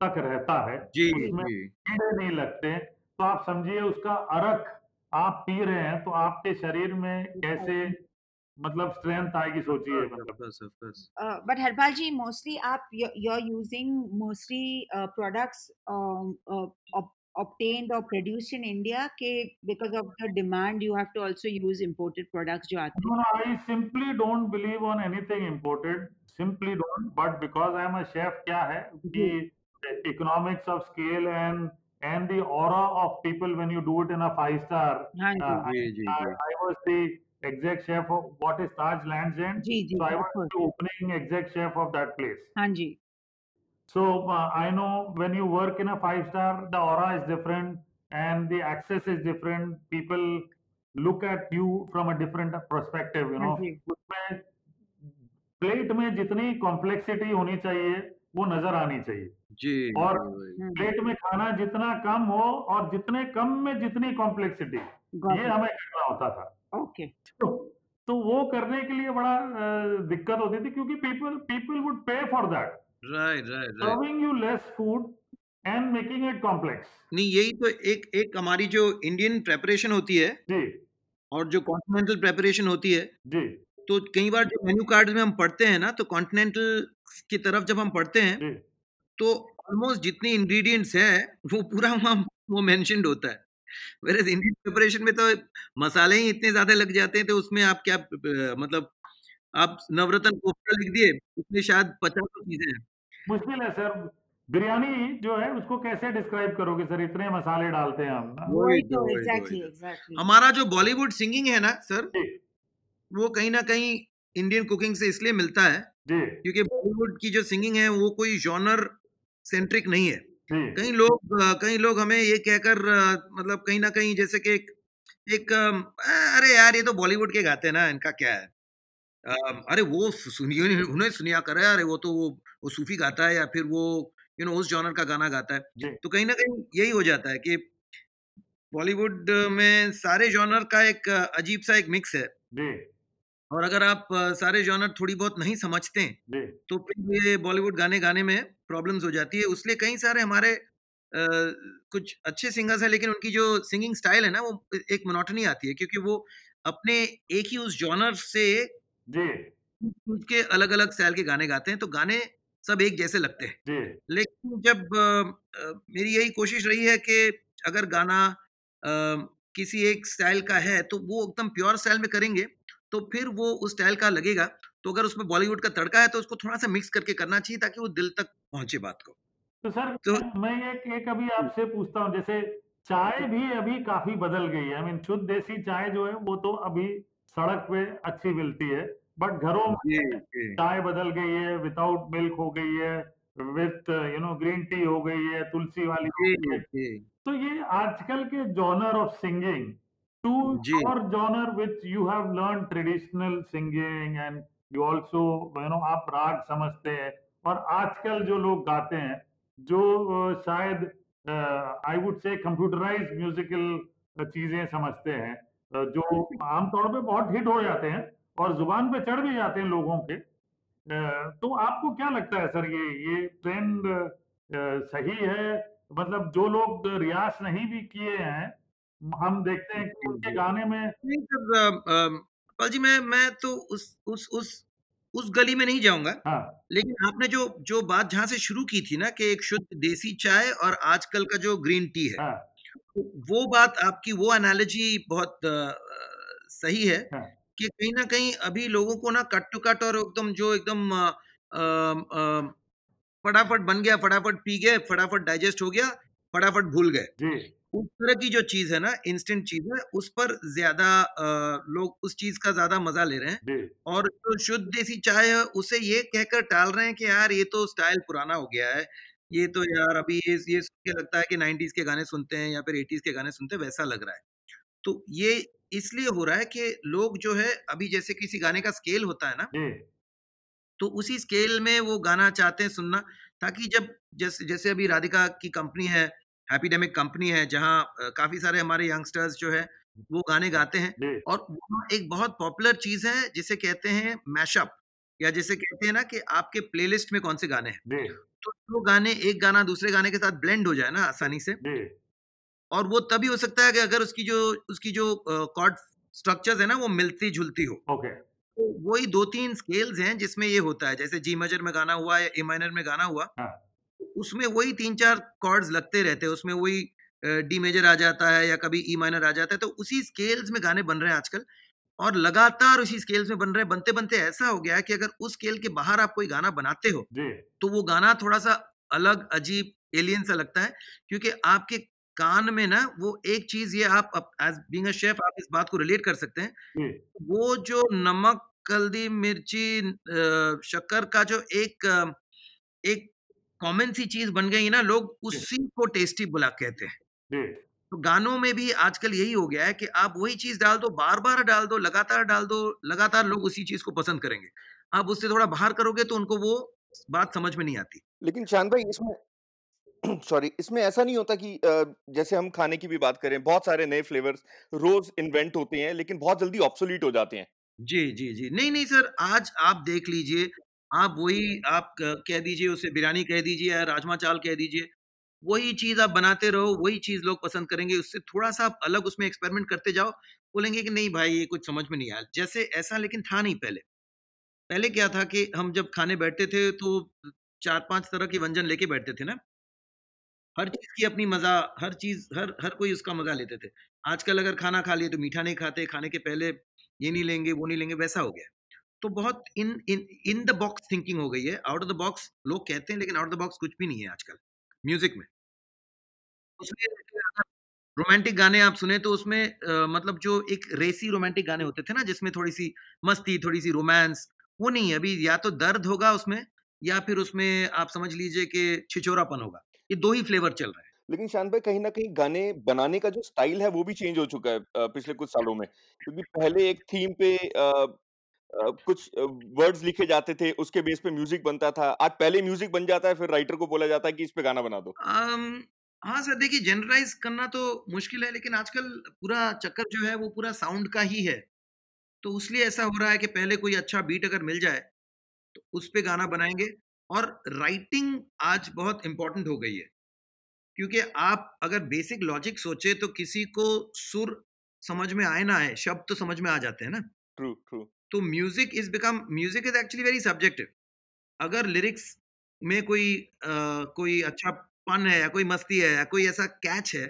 तक रहता है जी, उसमें जी। कीड़े नहीं लगते तो आप समझिए उसका अरक आप पी रहे हैं तो आपके शरीर में कैसे मतलब स्ट्रेंथ आएगी सोचिए ऑफ मतलब course, of course. Uh, but Harpal ji, mostly आप you're, you're using mostly uh, products um, uh, ob- obtained or produced in India के because of the demand you have to also use imported products जो आते No, no, I simply don't believe on anything imported. Simply don't. But because I am a chef, क्या है कि economics of scale and and the aura of people when you do it in a five star. हैं हाँ Uh, जी जी, जी, I, ji. I was the exec chef of what is Taj Lands End. जी जी So I was course the opening exec chef of that place. हाँ जी So uh, I know when you work in a five star, the aura is different and the access is different. People look at you from a different perspective, you हाँ know. जी उसमें plate में जितनी complexity होनी चाहिए वो नज़र आनी चाहिए जी, और जी, वही। हम्म, प्लेट में खाना जितना कम हो और जितने कम में जितनी कॉम्प्लेक्सिटी ये it. हमें करना होता था okay तो, तो वो करने के लिए बड़ा दिक्कत होती थी क्योंकि people people would pay for that right, right, right. Serving you less food and making it complex नहीं, यही तो एक एक हमारी जो इंडियन प्रिपरेशन होती है जी। और जो कॉन्टिनेंटल प्रिपरेशन होती है, जी। तो कई बार जो मेन्यू कार्ड में हम पढ़ते हैं ना, तो कॉन्टिनेंटल की तरफ़ जब हम पढ़ते हैं, तो ऑलमोस्ट जितनी इंग्रीडिएंट्स हैं, वो पूरा वहाँ वो मेंशन्ड होता है। व्हेरेas इंडियन प्रिपरेशन में तो मसाले ही इतने ज़्यादा लग जाते हैं, तो उसमें आप क्या मतलब आप नवरत्न कोफ्ता लिख दिए, उसमें शायद 50 चीज़ें हैं। मुश्किल है सर बिरयानी जो है उसको कैसे डिस्क्राइब करोगे सर इतने मसाले डालते हैं हम ना वही वही तो, तो वही तो, exactly वही तो। exactly हमारा जो बॉलीवुड सिंगिंग है ना सर, जी वो कहीं ना कहीं इंडियन कुकिंग से इसलिए मिलता है, जी क्योंकि बॉलीवुड की जो सिंगिंग है, वो कोई जॉनर सेंट्रिक नहीं है। जी कई लोग अ, कई लोग हमें ये कहकर अ, मतलब कहीं न कहीं जैसे कि एक एक अम, अ, अरे यार ये तो बॉलीवुड के गाते हैं ना, इनका क्या है? अरे वो सु सुनिए उन्हें सुनिया करे अरे वो तो वो वो सूफ़ी गाता है या फिर वो यू नो उस जॉनर का गाना गाता है। जी तो कहीं न कहीं यही हो जाता है कि बॉलीवुड में सारे जॉनर का एक अजीब-सा एक मिक्स है जी और अगर आप अ, सारे जॉनर थोड़ी बहुत नहीं समझते हैं, जी तो फिर ये बॉलीवुड गाने गाने में प्रॉब्लम्स हो जाती है। उसलिए कई सारे हमारे अ, कुछ अच्छे सिंगर्स हैं लेकिन उनकी जो सिंगिंग स्टाइल है ना वो ए एक मोनोटनी आती है क्योंकि वो अपने एक ही उस जॉनर से जी कूद के अलग-अलग स्टाइल के गाने गाते हैं, तो गाने सब एक जैसे लगते हैं। जी लेकिन जब अ अ, मेरी यही कोशिश रही है कि अगर गाना अ, किसी एक स्टाइल का है तो वो एकदम प्योर स्टाइल में करेंगे, तो फिर वो उस स्टाइल का लगेगा। तो अगर उसमें बॉलीवुड का तड़का है तो उसको थोड़ा-सा मिक्स करके करना चाहिए ताकि वो दिल तक पहुँचे बात को। तो सर तो मैं एक एक अभी आपसे पूछता हूँ जैसे चाय भी अभी काफ़ी बदल गई है आई मीन शुद्ध देसी चाय जो है वो तो अभी सड़क पे अच्छी मिलती है बट घरों में चाय बदल गई है विदाउट मिल्क हो गई है with you know green tea हो गई है तुलसी वाली हो गई है तो ये आजकल के जॉनर ऑफ़ सिंगिंग टू जी। Your genre which you have learn traditional singing and you also you know आप राग समझते हैं और आजकल जो लोग गाते हैं जो शायद I would say computerize musical चीज़ें समझते हैं जो आमतौर पे बहुत हिट हो जाते हैं और ज़ुबान पे चढ़ भी जाते हैं लोगों के तो आपको क्या लगता है सर ये ये ट्रेंड सही है मतलब जो लोग रियाज नहीं भी किए हैं हम देखते हैं कि जी, उनके जी। गाने में नहीं सर अ, अम, जी मैं मैं तो उस उस उस उस गली में नहीं जाऊँगा। हाँ लेकिन आपने जो जो बात जहाँ से शुरू की थी ना कि एक शुद्ध देसी चाय और आजकल का जो ग्रीन टी है, हाँ तो वो बात आपकी वो एनालॉजी बहुत अ, सही है हाँ कि कहीं न कहीं अभी लोगों को ना कट टू कट और एकदम जो एकदम अ, अम, अ, फटाफट बन गया, फटाफट पी गए, फटाफट डाइजेस्ट हो गया, फटाफट भूल गए। जी उस तरह की जो चीज़ है ना, इंस्टेंट चीज़ है, उस पर ज़्यादा अ, लोग उस चीज़ का ज़्यादा मज़ा ले रहे हैं जी और जो शुद्ध देसी चाय है, उसे ये कहकर टाल रहे हैं कि यार ये तो स्टाइल पुराना हो गया है। ये तो यार अभी ये ये सुन के लगता है कि 90s के गाने सुनते हैं या फिर 80s के गाने सुनते हैं, वैसा लग रहा है। तो ये इसलिए हो रहा है कि लोग जो है अभी जैसे किसी गाने का स्केल होता है ना जी तो उसी स्केल में वो गाना चाहते हैं सुनना ताकि जब जैसे जैसे अभी राधिका की कंपनी है हैप्पीडेमिक कंपनी है जहाँ काफ़ी सारे हमारे यंगस्टर्स जो है वो गाने गाते हैं और वहाँ एक बहुत पॉपुलर चीज़ है जिसे कहते हैं मैशअप या जिसे कहते हैं ना कि आपके प्लेलिस्ट में कौन से गाने हैं। तो जो गाने एक गाना दूसरे गाने के साथ ब्लेंड हो जाए ना आसानी से और वो तभी हो सकता है कि अगर उसकी जो उसकी जो कॉर्ड स्ट्रक्चर्स है ना वो मिलती जुलती हो। ओके। तो वही दो तीन स्केल्स हैं जिसमें ये होता है जैसे जी मजर में गाना हुआ या ए माइनर में गाना हुआ हाँ। उसमें वही तीन चार कॉर्ड्स लगते रहते हैं उसमें वही डी मेजर आ जाता है या कभी ई e माइनर आ जाता है तो उसी स्केल्स में गाने बन रहे हैं आजकल। और लगातार उसी स्केल्स में बन रहे हैं बनते बनते ऐसा हो गया है कि अगर उस स्केल के बाहर आप कोई गाना बनाते हो तो वो गाना थोड़ा सा अलग अजीब एलियन सा लगता है क्योंकि आपके कान में ना वो एक चीज़ ये आप एज बीइंग अ शेफ आप इस बात को रिलेट कर सकते हैं। वो जो नमक हल्दी मिर्ची शक्कर का जो एक एक कॉमन सी चीज़ बन गई ना लोग उसी को टेस्टी बुला कहते हैं। तो गानों में भी आजकल यही हो गया है कि आप वही चीज़ डाल दो बार बार डाल दो लगातार डाल दो लगातार लोग उसी चीज़ को पसंद करेंगे। आप उससे थोड़ा बाहर करोगे तो उनको वो बात समझ में नहीं आती। लेकिन शान भाई इसमें <clears throat> सॉरी इसमें ऐसा नहीं होता कि अ, जैसे हम खाने की भी बात करें बहुत सारे नए फ्लेवर्स रोज इन्वेंट होते हैं लेकिन बहुत जल्दी ऑब्सोलीट हो जाते हैं। जी जी जी। नहीं नहीं सर आज आप देख लीजिए आप वही आप कह दीजिए, उसे बिरयानी कह दीजिए या राजमा चावल कह दीजिए, वही चीज़ आप बनाते रहो, वही चीज़ लोग पसंद करेंगे, उससे थोड़ा सा आप अलग उसमें एक्सपेरिमेंट करते जाओ, बोलेंगे कि, नहीं भाई, ये कुछ समझ में नहीं आया। जैसे ऐसा लेकिन था नहीं पहले। पहले क्या था कि हम जब खाने बैठते थे तो चार पाँच तरह के व्यंजन लेके बैठते थे ना। हर चीज़ की अपनी मज़ा, हर चीज़, हर हर कोई उसका मज़ा लेते थे। आजकल अगर खाना खा लिए तो मीठा नहीं खाते, खाने के पहले ये नहीं लेंगे, वो नहीं लेंगे, वैसा हो गया। तो बहुत in in in the box thinking हो गई है। आउट ऑफ़ द बॉक्स लोग कहते हैं लेकिन आउट ऑफ़ द बॉक्स कुछ भी नहीं है आजकल म्यूज़िक में। रोमांटिक गाने आप सुने तो उसमें अ, मतलब जो एक रेसी रोमांटिक गाने होते थे ना जिसमें थोड़ी सी मस्ती थोड़ी सी रोमांस वो नहीं है। अभी या तो दर्द होगा उसमें या फिर उसमें आप समझ लीजिए कि छिछोरापन होगा। ये दो ही फ्लेवर चल रहे हैं। लेकिन शान भाई कहीं ना कहीं गाने बनाने का जो स्टाइल है वो भी चेंज हो चुका है पिछले कुछ सालों में। क्योंकि पहले एक थीम पे अ, अ, कुछ वर्ड्स लिखे जाते थे उसके बेस पे म्यूज़िक बनता था। आज पहले म्यूज़िक बन जाता है फिर राइटर को बोला जाता है कि इस पे गाना बना दो। अम, हाँ सर देखिए जनरलाइज करना तो मुश्किल है लेकिन आजकल पूरा चक्कर जो है वो पूरा साउंड का ही है। तो इसलिए ऐसा हो रहा है कि पहले कोई अच्छा बीट अगर मिल जाए तो उस पे गाना बनाएँगे। और राइटिंग आज बहुत इम्पोर्टेंट हो गई है। क्योंकि आप अगर बेसिक लॉजिक सोचे तो किसी को सुर समझ में आए ना आए शब्द तो समझ में आ जाते हैं ना। ट्रू ट्रू तो music is become music is actually very subjective अगर लिरिक्स में कोई अ, कोई अच्छा फन है या कोई मस्ती है या कोई ऐसा कैच है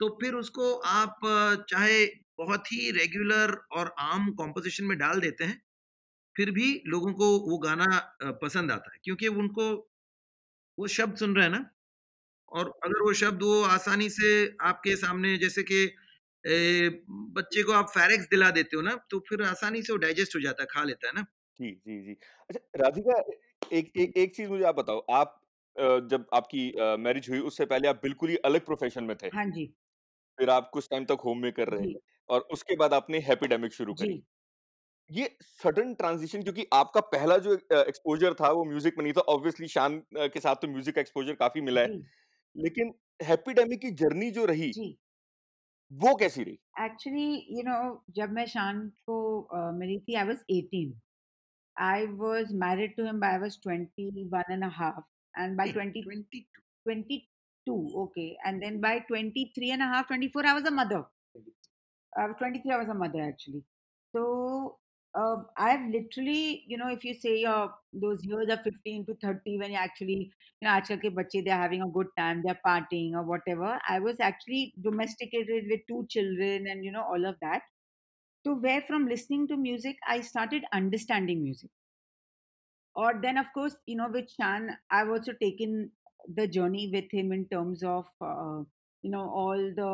तो फिर उसको आप चाहे बहुत ही रेगुलर और आम कॉम्पोजिशन में डाल देते हैं फिर भी लोगों को वो गाना पसंद आता है। क्योंकि उनको वो शब्द सुन रहे हैं ना? और अगर वो शब्द वो आसानी से आपके सामने जैसे कि ए, बच्चे को आप फेरेक्स दिला देते हो ना तो फिर आसानी से वो डाइजेस्ट हो जाता है खा लेता है ना? जी जी जी। अच्छा राधिका एक एक एक चीज़ मुझे आप बताओ आप अ, जब आपकी मैरिज हुई उससे पहले आप बिल्कुल ही अलग प्रोफेशन में थे। हाँ जी। फिर आप कुछ टाइम तक होम मेकर रहे जी। और उसके बाद आपने हैप्पीडेमिक शुरू जी। करी ये सडन ट्रांजिशन क्योंकि आपका पहला जो एक्सपोजर था वो म्यूज़िक में नहीं था ऑब्वियसली शान अ, के साथ तो म्यूज़िक का एक्सपोजर काफ़ी मिला है। जी। लेकिन हैप्पीडेमिक की जर्नी जो रही जी। वो कैसी रही एक्चुअली यू नो जब मैं शान को अ, मिली थी I was 18 I was married to him by I was 21 and a half. And by 20, 20 22, okay. And then by 23 and a half, 24, I was a mother. I was 23, I was a mother actually. So uh, I've literally, you know, if you say your those years of 15 to 30, when you actually, you know, bache, they're having a good time, they're partying or whatever. I was actually domesticated with two children and, you know, all of that. So where from listening to music, I started understanding music or then of course you know with shan i've also taken the journey with him in terms of uh, you know all the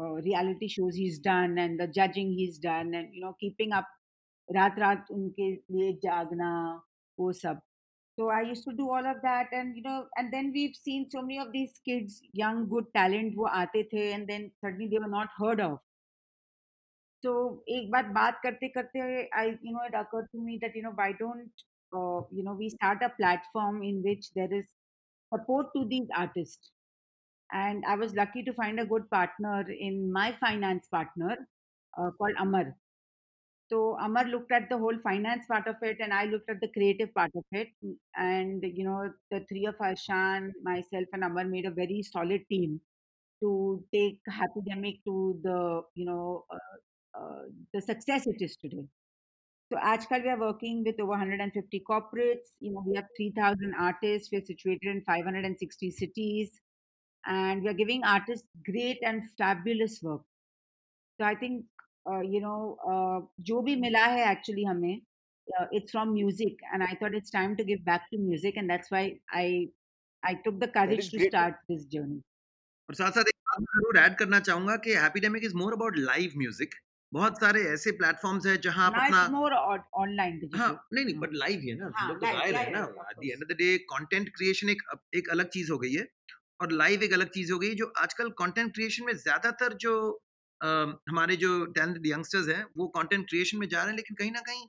uh, reality shows he's done and the judging he's done and you know keeping up raat raat unke liye jagna wo sab so i used to do all of that and you know and then we've seen so many of these kids young good talent wo aate the and then suddenly they were not heard of तो एक बात बात करते करते I you know it occur to me that you know why don't you know we start a platform in which there is support to these artists and i was lucky to find a good partner in my finance partner uh, called amar so amar looked at the whole finance part of it and i looked at the creative part of it and you know the three of us shan myself and amar made a very solid team to take Happydemic to the you know uh, uh, the success it is today. So Ajkal we are working with over 150 corporates. You know we have 3,000 artists. We're situated in 560 cities, and we are giving artists great and fabulous work. So I think uh, you know uh, जो भी मिला है actually हमें uh, it's from music, and I thought it's time to give back to music, and that's why I I took the That courage is to great. start this journey. और साथ साथ एक बात ज़रूर ऐड करना चाहूँगा कि Happydemic is more about live music बहुत सारे ऐसे प्लेटफॉर्म्स हैं जहाँ आप अपना online digital. हाँ नहीं नहीं। बट लाइव ही है ना हाँ, लोग तो रहे हैं ना at the end of the day content creation एक एक अलग चीज़ हो गई है और लाइव एक अलग चीज़ हो गई जो आजकल कंटेंट क्रिएशन में ज़्यादातर जो हमारे जो टैलेंटेड यंगस्टर्स हैं, वो कंटेंट क्रिएशन में जा रहे हैं, लेकिन कहीं ना कहीं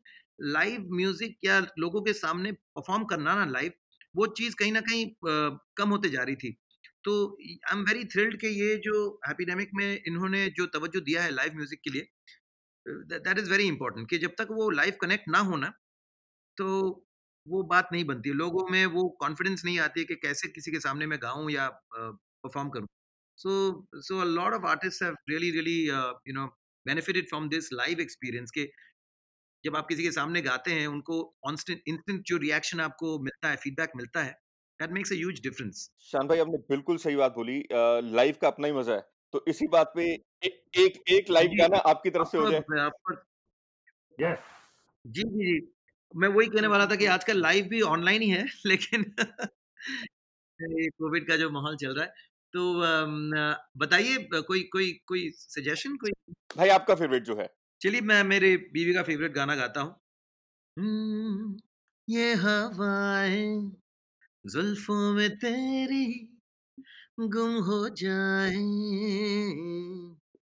लाइव म्यूज़िक या लोगों के सामने परफॉर्म करना ना लाइव वो चीज़ कहीं ना कहीं कम होते जा रही थी। तो आई एम वेरी थ्रिल्ड कि ये जो हैप्पीडेमिक में इन्होंने जो तवज्जो दिया है लाइव म्यूज़िक के लिए दैट इज़ वेरी इंपॉर्टेंट कि जब तक वो लाइव कनेक्ट ना होना तो वो बात नहीं बनती लोगों में वो कॉन्फिडेंस नहीं आती है कि कैसे किसी के सामने मैं गाऊं या परफॉर्म करूँ। So so a lot of artist have really really you know benefited from this live experience के जब आप किसी के सामने गाते हैं उनको इंस्टेंट इंस्टेंट जो रिएक्शन आपको मिलता है फीडबैक मिलता है that makes a huge difference Shaan भाई आपने बिल्कुल सही बात बोली लाइव का अपना ही मज़ा है। तो इसी बात पे ए, एक एक लाइव जी गाना आपकी तरफ़ से हो जाए। आपका आपका Yes. जी जी जी। मैं वही कहने वाला था कि आजकल लाइव भी ऑनलाइन ही है <laughs> लेकिन <laughs> ये कोविड का जो माहौल चल रहा है तो बताइए कोई कोई कोई सजेशन कोई? भाई आपका फेवरेट जो है। चलिए मैं मेरे बीवी का फेवरेट गाना गाता हूँ। हम्म, ये हवाएँ जुल्फों में तेरी गुम हो जाए।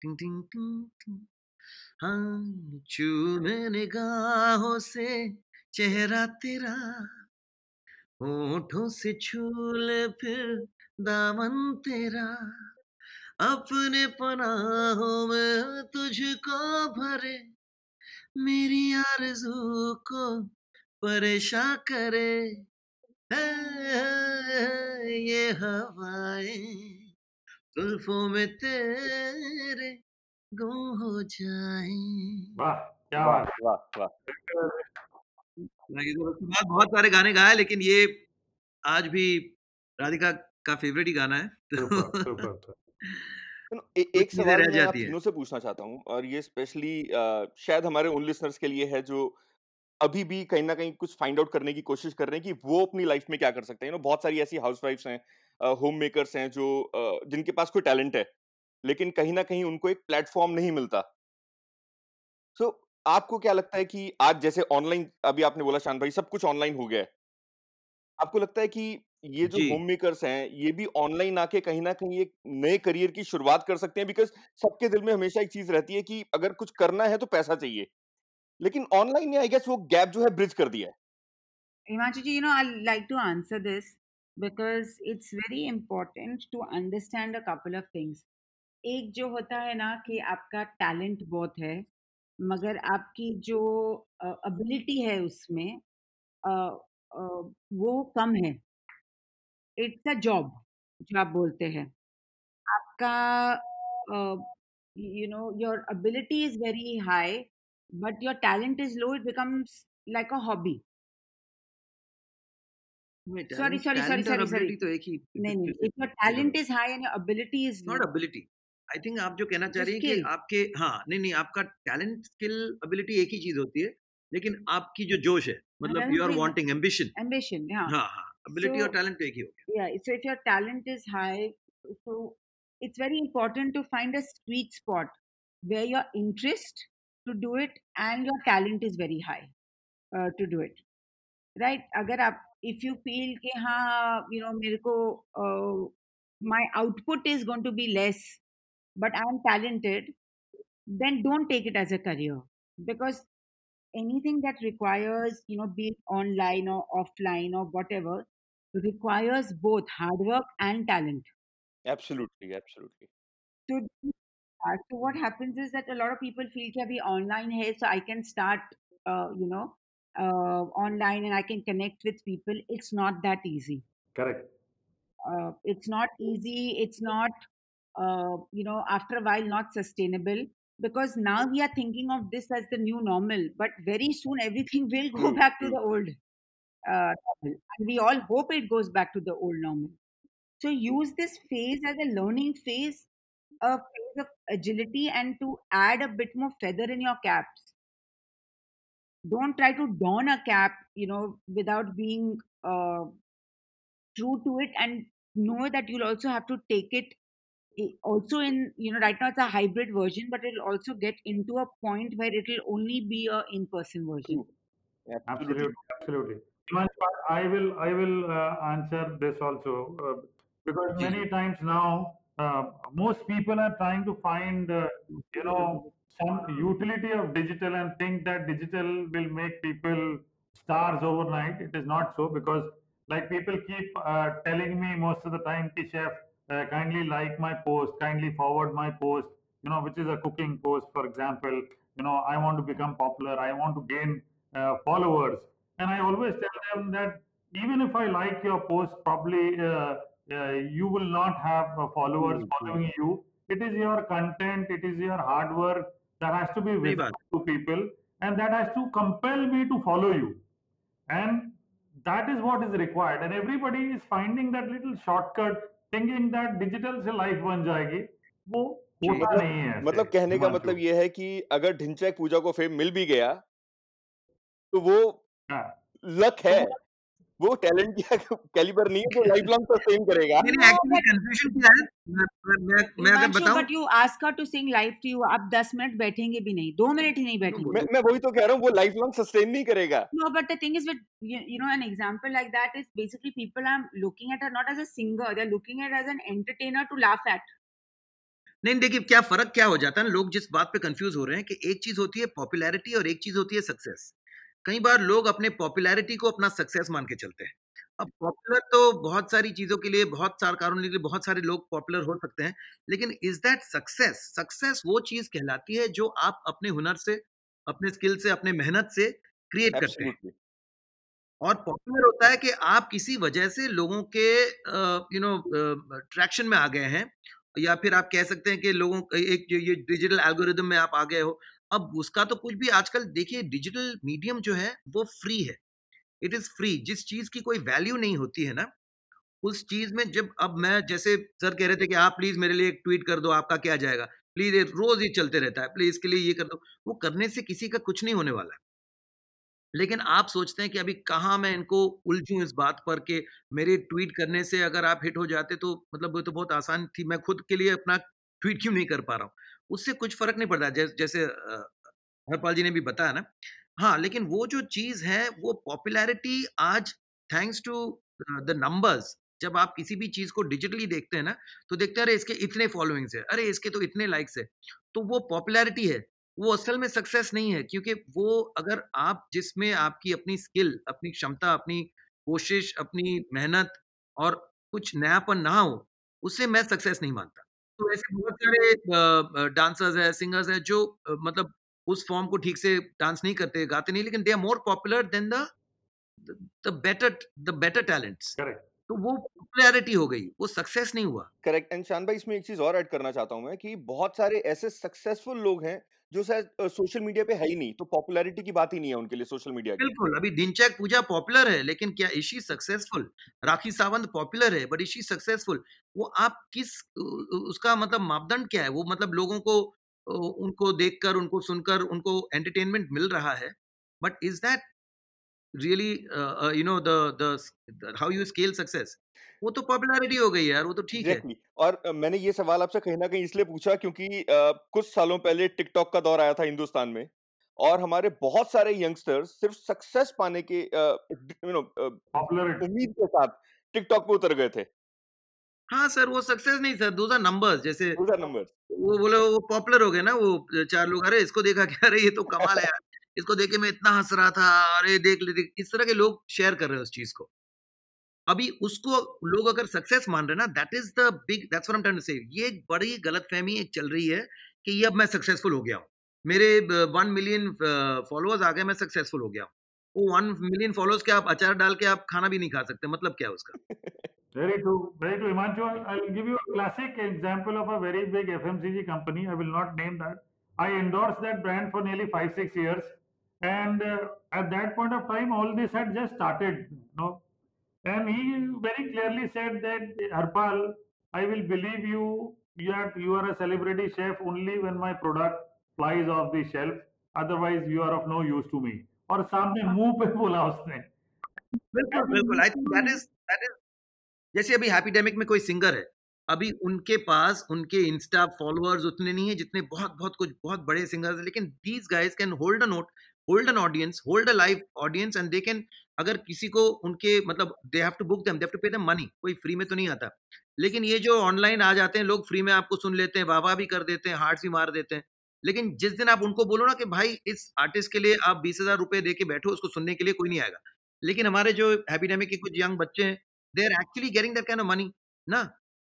टिंग टिंग टिंग टिंग। हाँ चूमे निगाहों से चेहरा तेरा होठों से छू ले फिर दामन तेरा अपने पनाहों में तुझको भरे। मेरी आरज़ू को परेशान करे। है, है, ये हवाएँ जुल्फों में तेरे गुम हो जाएँ। वाह क्या बात वाह वाह। <laughs> उसके बाद बहुत सारे गाने गाए लेकिन ये आज भी राधिका का फेवरेट ही गाना है। सुपर तो सुपर। <laughs> सुनो, एक चीज़ें सवाल रह मैं आप जाती है। तीनों से पूछना चाहता हूँ और ये स्पेशली शायद हमारे उन लिसनर्स के लिए है जो अभी भी कहीं ना कहीं कुछ फाइंड आउट करने की कोशिश कर रहे हैं कि वो अपनी लाइफ में क्या कर सकते हैं। यू नो बहुत सारी ऐसी हाउसवाइफ्स हैं होम मेकर्स हैं जो अ, जिनके पास कोई टैलेंट है लेकिन कहीं ना कहीं उनको एक प्लेटफॉर्म नहीं मिलता। सो आपको क्या लगता है कि आज जैसे ऑनलाइन अभी आपने बोला शान भाई सब कुछ ऑनलाइन हो गया है। आपको लगता है कि ये जो जी। होम मेकर्स हैं ये भी ऑनलाइन आके कहीं ना कहीं एक नए करियर की शुरुआत कर सकते हैं बिकॉज़ सबके दिल में हमेशा एक चीज़ रहती है कि अगर कुछ करना है तो पैसा चाहिए। लेकिन ऑनलाइन ने आई गेस वो गैप जो है ब्रिज कर दिया है। Himanshu ji, you know, I'd like to answer this because it's very important to understand a couple of things. एक जो होता है ना कि आपका टैलेंट बहुत है मगर आपकी जो एबिलिटी है उसमें अ, अ, वो कम है। इट्स अ जॉब जो आप बोलते हैं। आपका you know your ability is very high but your talent is low it becomes like a hobby Sorry, sorry, sorry, talent और sorry, sorry. एबिलिटी तो एक ही नहीं नहीं if your talent is high and your ability is not ability I think आप जो कहना चाह रही हैं कि. आपके हाँ नहीं नहीं आपका टैलेंट स्किल एबिलिटी एक ही चीज़ होती है लेकिन आपकी जो जोश है मतलब you are wanting ambition ambition yeah हाँ हाँ। ability so, or talent to ek yeah so if your talent is high so it's very important to find a sweet spot where your interest to do it and your talent is very high uh, to do it right? Agar aap if you feel that ha you know mere uh, my output is going to be less but i am talented then don't take it as a career. Because anything that requires you know be online or offline or whatever requires both hard work and talent. Absolutely, absolutely. To that, uh, so what happens is that a lot of people feel to be online here, so I can start, uh, you know, uh, online and I can connect with people. It's not that easy. Correct. Uh, it's not easy. It's not, uh, you know, after a while, not sustainable because now we are thinking of this as the new normal. But very soon, everything will go hmm, back to hmm. the old uh, normal and we all hope it goes back to the old normal so use this phase as a learning phase a phase of agility and to add a bit more feather in your caps don't try to don a cap you know without being uh, true to it and know that you'll also have to take it i- also in you know right now it's a hybrid version but it'll also get into a point where it'll only be a in-person version True. Absolutely. Absolutely, absolutely. I will, I will uh, answer this also uh, because many times now, uh, most people are trying to find, uh, you know, some utility of digital and think that digital will make people stars overnight. It is not so because, like, people keep uh, telling me most of the time, "Ki chef, uh, kindly like my post, kindly forward my post." You know, which is a cooking post, for example. You know, I want to become popular. I want to gain uh, followers. And I always tell them that even if I like your post, probably uh, uh, you will not have uh, followers True, true. following you. It is your content, it is your hard work that has to be सही visible बात to people, and that has to compel me to follow you. And that is what is required. And everybody is finding that little shortcut, thinking that digital से life बन जाएगी. वो जी होता मतलब नहीं है ऐसे मतलब कहने का हिमांशु. मतलब ये है कि अगर ढिंचैक पूजा को फेम मिल भी गया तो वो हाँ। है। तो वो टैलेंट या कैलिबर नहीं है तो लाइफ लॉन्ग तो सेम करेगा। एक्चुअली कंफ्यूजन क्या है? मैं मैं अगर बताऊँ but you ask her to sing live to you आप 10 मिनट बैठेंगे भी नहीं 2 मिनट ही नहीं बैठेंगे। मैं मैं वही तो कह रहा हूँ वो लाइफ लॉन्ग सस्टेन नहीं करेगा। No but the thing is with you know an example like that is basically people are looking at not as a singer they are looking at as an entertainer to laugh at नहीं देखिए क्या फ़र्क क्या हो जाता है लोग जिस बात पे कंफ्यूज हो रहे हैं कि एक चीज़ होती है पॉपुलैरिटी और एक चीज़ होती है सक्सेस कई बार लोग अपने पॉपुलैरिटी को अपना सक्सेस मान के चलते हैं। अब पॉपुलर तो बहुत सारी चीज़ों के लिए बहुत सारे कारणों के लिए बहुत सारे लोग पॉपुलर हो सकते हैं लेकिन इज़ दैट सक्सेस? सक्सेस वो चीज़ कहलाती है जो आप अपने हुनर से अपने स्किल से अपने मेहनत से क्रिएट करते हैं। और पॉपुलर होता है कि आप किसी वजह से लोगों के यू नो ट्रैक्शन में आ गए हैं या फिर आप कह सकते हैं कि लोगों एक जो ये डिजिटल एल्गोरिदम में आप आ गए हो अब उसका तो कुछ भी आजकल देखिए डिजिटल मीडियम जो है, वो फ्री है। इट इज़ फ्री, जिस चीज़ की कोई वैल्यू नहीं होती है ना, उस चीज़ में जब, अब मैं जैसे सर कह रहे थे कि आप प्लीज़ मेरे लिए एक ट्वीट कर दो, आपका क्या जाएगा? प्लीज़ रोज ही चलते रहता है, प्लीज़ इसके लिए ये कर दो। वो करने से किसी का कुछ नहीं होने वाला है। लेकिन आप सोचते हैं कि अभी कहाँ मैं इनको उलझूं इस बात पर कि मेरे ट्वीट करने से अगर आप हिट हो जाते तो मतलब वो तो बहुत आसान थी, मैं खुद के लिए अपना ट्वीट क्यों नहीं कर पा रहा हूँ? उससे कुछ फ़र्क नहीं पड़ता। जैसे हरपाल जी ने भी बताया ना। हाँ लेकिन वो जो चीज़ है, वो पॉपुलैरिटी आज थैंक्स टू द नंबर्स, जब आप किसी भी चीज़ को डिजिटली देखते हैं ना तो देखते हैं, अरे, इसके इतने फॉलोइंग्स है, अरे, इसके तो इतने लाइक्स है। तो वो पॉपुलैरिटी है, वो असल में सक्सेस नहीं है, क्योंकि वो अगर आप, जिसमें आपकी अपनी स्किल, अपनी क्षमता, अपनी कोशिश, अपनी मेहनत और कुछ नयापन ना हो उससे मैं सक्सेस नहीं मानता। तो ऐसे बहुत सारे डांसर्स है सिंगर्स है जो अ, मतलब उस फॉर्म को ठीक से डांस नहीं करते गाते नहीं लेकिन they are more popular than the the better the better talents. Correct. तो वो पॉपुलैरिटी हो गई वो सक्सेस नहीं हुआ। करेक्ट एंड शान भाई इसमें एक चीज़ और ऐड करना चाहता हूँ मैं कि बहुत सारे ऐसे सक्सेसफुल लोग हैं जो शायद सोशल मीडिया पे है ही नहीं तो पॉपुलैरिटी की बात ही नहीं है उनके लिए सोशल मीडिया बिल्कुल, अभी दिनचैक पूजा पॉपुलर है, लेकिन क्या is she successful? Rakhi Sawant popular है, बट इशी सक्सेसफुल। वो आप किस उसका मतलब मापदंड क्या है? वो मतलब लोगों को उनको देखकर, उनको सुनकर, उनको एंटरटेनमेंट मिल रहा है, but is that really you know the the how you scale success वो तो पॉपुलैरिटी हो गई यार वो तो ठीक exactly. है और मैंने ये सवाल आपसे कहीं ना कहीं इसलिए पूछा क्योंकि अ, कुछ सालों पहले टिकटॉक का दौर आया था हिंदुस्तान में और हमारे बहुत सारे यंगस्टर्स सिर्फ़ सक्सेस पाने के यू नो पॉपुलरिटी उम्मीद के साथ टिकटॉक पे उतर गए थे। हाँ सर वो सक्सेस नहीं सर दूसरा नंबर्स जैसे Those are numbers. वो बोले वो पॉपुलर हो गए ना वो चार लोग अरे इसको देखा क्या? अरे ये तो कमाल है यार। इसको देख मैं इतना हंस रहा था अरे देख ले देख इस तरह के लोग शेयर कर रहे हैं उस चीज़ को अभी उसको लोग अगर सक्सेस मान रहे ना that is the big that's what I say ये एक बड़ी गलतफहमी एक चल रही है कि ये अब मैं सक्सेसफुल हो गया हूँ मेरे वन मिलियन फॉलोअर्स आ गए मैं सक्सेसफुल हो गया हूँ वो वन मिलियन फॉलोअर्स के आप अचार डाल के आप खाना भी नहीं खा सकते मतलब क्या है उसका Very true. Very true. Himanshu, I'll give you a classic example of a very big FMCG company. I will not name that. I endorsed that brand for nearly five, six years. And uh, at that point of time, all this had just started. You know? And he very clearly said that, Harpal, I will believe you that you are a celebrity chef only when my product flies off the shelf. Otherwise, you are of no use to me. और सामने मुँह पे बोला उसने बिल्कुल बिल्कुल I think that is that is जैसे अभी हैप्पीडेमिक में कोई सिंगर है अभी उनके पास उनके इंस्टा फॉलोअर्स उतने नहीं है जितने बहुत बहुत कुछ बहुत बड़े सिंगर्स हैं लेकिन these guys can hold a note hold an audience hold a live audience and they can अगर किसी को उनके मतलब they have to book them they have to pay them money कोई फ्री में तो नहीं आता। लेकिन ये जो ऑनलाइन आ जाते हैं, लोग फ्री में आपको सुन लेते हैं वाह भी कर देते हैं हार्ट भी मार देते हैं। लेकिन जिस दिन आप उनको बोलो ना कि भाई इस आर्टिस्ट के लिए आप बीस हज़ार रुपए दे के बैठो, उसको सुनने के लिए कोई नहीं आएगा। लेकिन हमारे जो हैप्पीडेमिक के कुछ यंग बच्चे हैं they are actually getting that kind of money ना?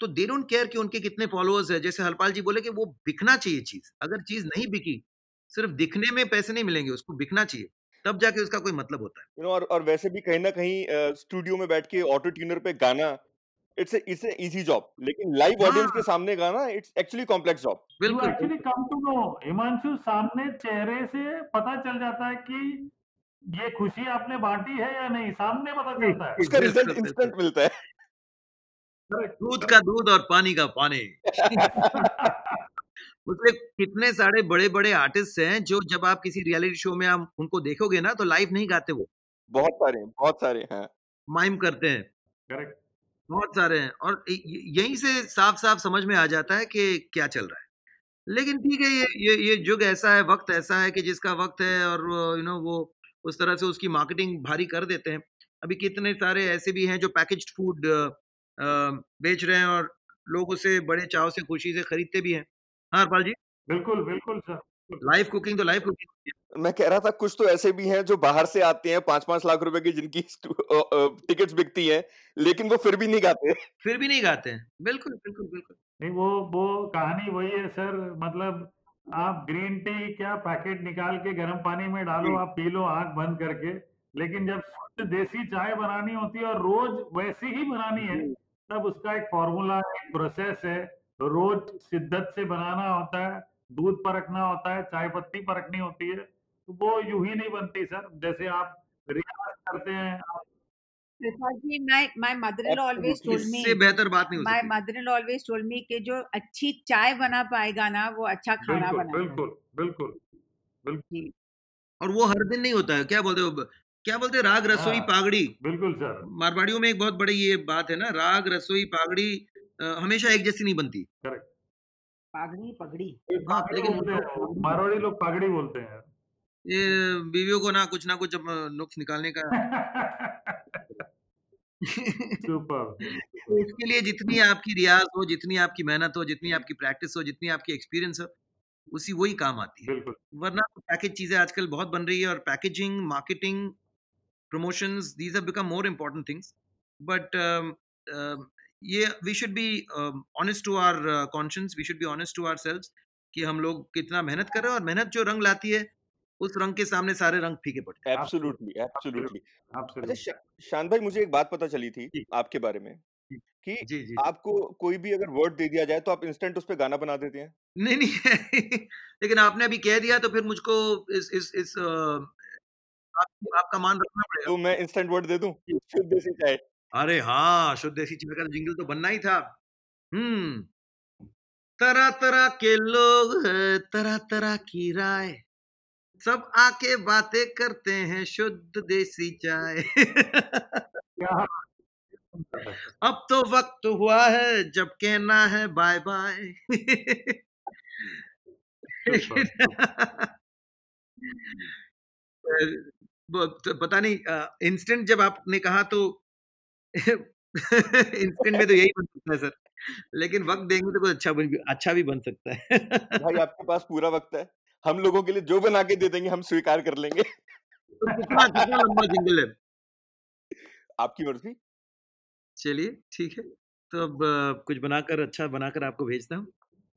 तो दे डोंट केयर कि उनके कितने फॉलोअर्स है। जैसे हरपाल जी बोले कि वो बिकना चाहिए चीज़। अगर चीज़ नहीं बिकी सिर्फ़ दिखने में पैसे नहीं मिलेंगे उसको बिकना चाहिए तब जाके उसका कोई मतलब होता है। यू नो और और वैसे भी कहीं ना कहीं स्टूडियो में बैठ के ऑटो ट्यूनर पे गाना इट्स इट्स इजी जॉब लेकिन लाइव ऑडियंस के हाँ। सामने गाना it's actually complex job. You बिल्कुल actually come to know Himanshu सामने चेहरे से पता चल जाता है कि ये खुशी आपने बांटी है या नहीं सामने पता चलता है। उसका रिज़ल्ट बिल्कुल इंस्टेंट मिलता है। दूध का दूध और पानी का पानी। <laughs> <laughs> उसमें कितने सारे बड़े बड़े आर्टिस्ट हैं जो जब आप किसी रियलिटी शो में आप उनको देखोगे ना तो लाइव नहीं गाते वो। बहुत सारे हैं बहुत सारे हैं। माइम करते हैं। करेक्ट बहुत सारे हैं और य- य- यहीं से साफ़ साफ़ समझ में आ जाता है कि क्या चल रहा है। लेकिन ठीक है ये ये ये युग ऐसा है वक्त ऐसा है कि जिसका वक्त है और यू नो वो उस तरह से उसकी मार्केटिंग भारी कर देते हैं। अभी कितने सारे ऐसे भी हैं जो पैकेज्ड फ़ूड बेच रहे हैं और लोग उसे बड़े चाव से खुशी से खरीदते भी हैं। हाँ हरपाल जी? बिल्कुल बिल्कुल सर लाइव कुकिंग तो लाइव कुकिंग मैं कह रहा था कुछ तो ऐसे भी हैं जो बाहर से आते हैं पाँच पाँच लाख रुपए की जिनकी टिकट्स बिकती हैं लेकिन वो फिर भी नहीं गाते। फिर भी नहीं गाते हैं। बिल्कुल बिल्कुल बिल्कुल। नहीं वो वो कहानी वही है सर मतलब आप ग्रीन टी क्या पैकेट निकाल के गर्म पानी में डालो आप पी लो आँख बंद करके लेकिन जब शुद्ध देसी चाय बनानी होती है और रोज वैसी ही बनानी है तब उसका एक फॉर्मूला एक प्रोसेस है रोज शिद्दत से बनाना होता है दूध परखना होता है चाय पत्ती परखनी होती है तो वो यूँ ही नहीं बनती सर। जैसे आप रियाज करते हैं इससे बेहतर बात नहीं हो mother-in-law always told me कि जो अच्छी चाय बना पाएगा ना वो अच्छा खाना बिल्कुल बनाएगा। बिल्कुल बिल्कुल जी। और वो हर दिन नहीं होता है क्या बोलते हो क्या बोलते हैं राग रसोई हाँ। पागड़ी? बिल्कुल सर। मारवाड़ियों में एक बहुत बड़ी ये बात है ना राग रसोई पागड़ी हमेशा एक जैसी नहीं बनती। पगड़ी पगड़ी। हाँ लेकिन मारवाड़ी लोग पागड़ी बोलते हैं। ये बीवियों को ना कुछ ना कुछ नुक्स निकालने का <laughs> सुपर <laughs> तो इसके लिए जितनी आपकी रियाज हो जितनी आपकी मेहनत हो जितनी आपकी प्रैक्टिस हो जितनी आपकी एक्सपीरियंस हो उसी वही काम आती है। वरना पैकेज चीज़ें आजकल बहुत बन रही है और packaging marketing promotions these have become more important things. But um, um, ये we should be um, honest to our uh, conscience we should be honest to ourselves कि हम लोग कितना मेहनत कर रहे हैं और मेहनत जो रंग लाती है उस रंग के सामने सारे रंग फीके पड़ते हैं। एब्सोल्युटली एब्सोल्युटली अच्छा शान भाई मुझे एक बात पता चली थी आपके बारे में कि जी जी। आपको कोई भी अगर वर्ड दे दिया जाए तो आप इंस्टेंट उस पे गाना बना देते हैं? नहीं नहीं <laughs> लेकिन आपने अभी कह दिया तो फिर मुझको इस इस इस अ, आप, आपका मान रखना पड़ेगा। तो मैं इंस्टेंट वर्ड दे दूँ? शुद्ध देसी चाय अरे हाँ शुद्ध देसी चाय का जिंगल तो बनना ही था। हम्म। तरह तरह के लोग हैं तरह तरह की राय। सब आके बातें करते हैं शुद्ध देसी चाय। क्या <laughs> अब तो वक्त हुआ है जब कहना है बाय बाय <laughs> तो पता नहीं इंस्टेंट जब आपने कहा तो इंस्टेंट में तो यही बन सकता है सर। लेकिन वक्त देंगे तो कुछ अच्छा बन अच्छा भी बन सकता है। भाई आपके पास पूरा वक्त है। हम लोगों के लिए जो बना के दे देंगे हम स्वीकार कर लेंगे। तो कितना कितना लंबा जिंगल है? आपकी मर्ज़ी। चलिए ठीक है। तो अब अ, कुछ बनाकर अच्छा बनाकर आपको भेजता हूँ।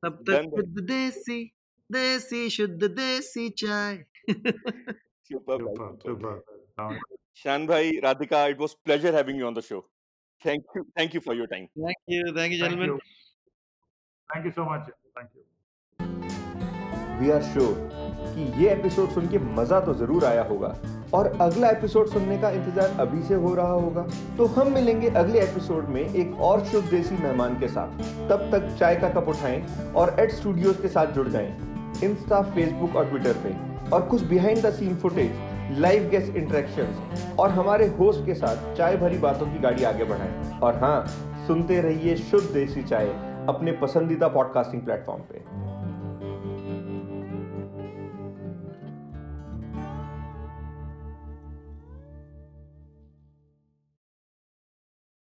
तब तक. शुद्ध देसी देसी शुद्ध देसी Chai. <laughs> Super Super, super. Sound Shaan भाई Radhika it was pleasure having you on the show thank you thank you for your time thank you thank you Thank gentleman you. Thank you so much. Thank you. We are sure कि ये episode सुन के मज़ा तो ज़रूर आया होगा और अगला एपिसोड सुनने का इंतज़ार अभी से हो रहा होगा। तो हम मिलेंगे अगले एपिसोड में एक और शुद्ध देसी मेहमान के साथ। तब तक चाय का कप उठाएँ और एड स्टूडियोज के साथ जुड़ जाएँ। इंस्टा फेसबुक और ट्विटर पे। और कुछ behind the scene footage live guest interaction और हमारे होस्ट के साथ चाय भरी बातों की गाड़ी आगे बढ़ाए। और हाँ सुनते रहिए शुद्ध देसी चाय अपने पसंदीदा पॉडकास्टिंग प्लेटफॉर्म पे।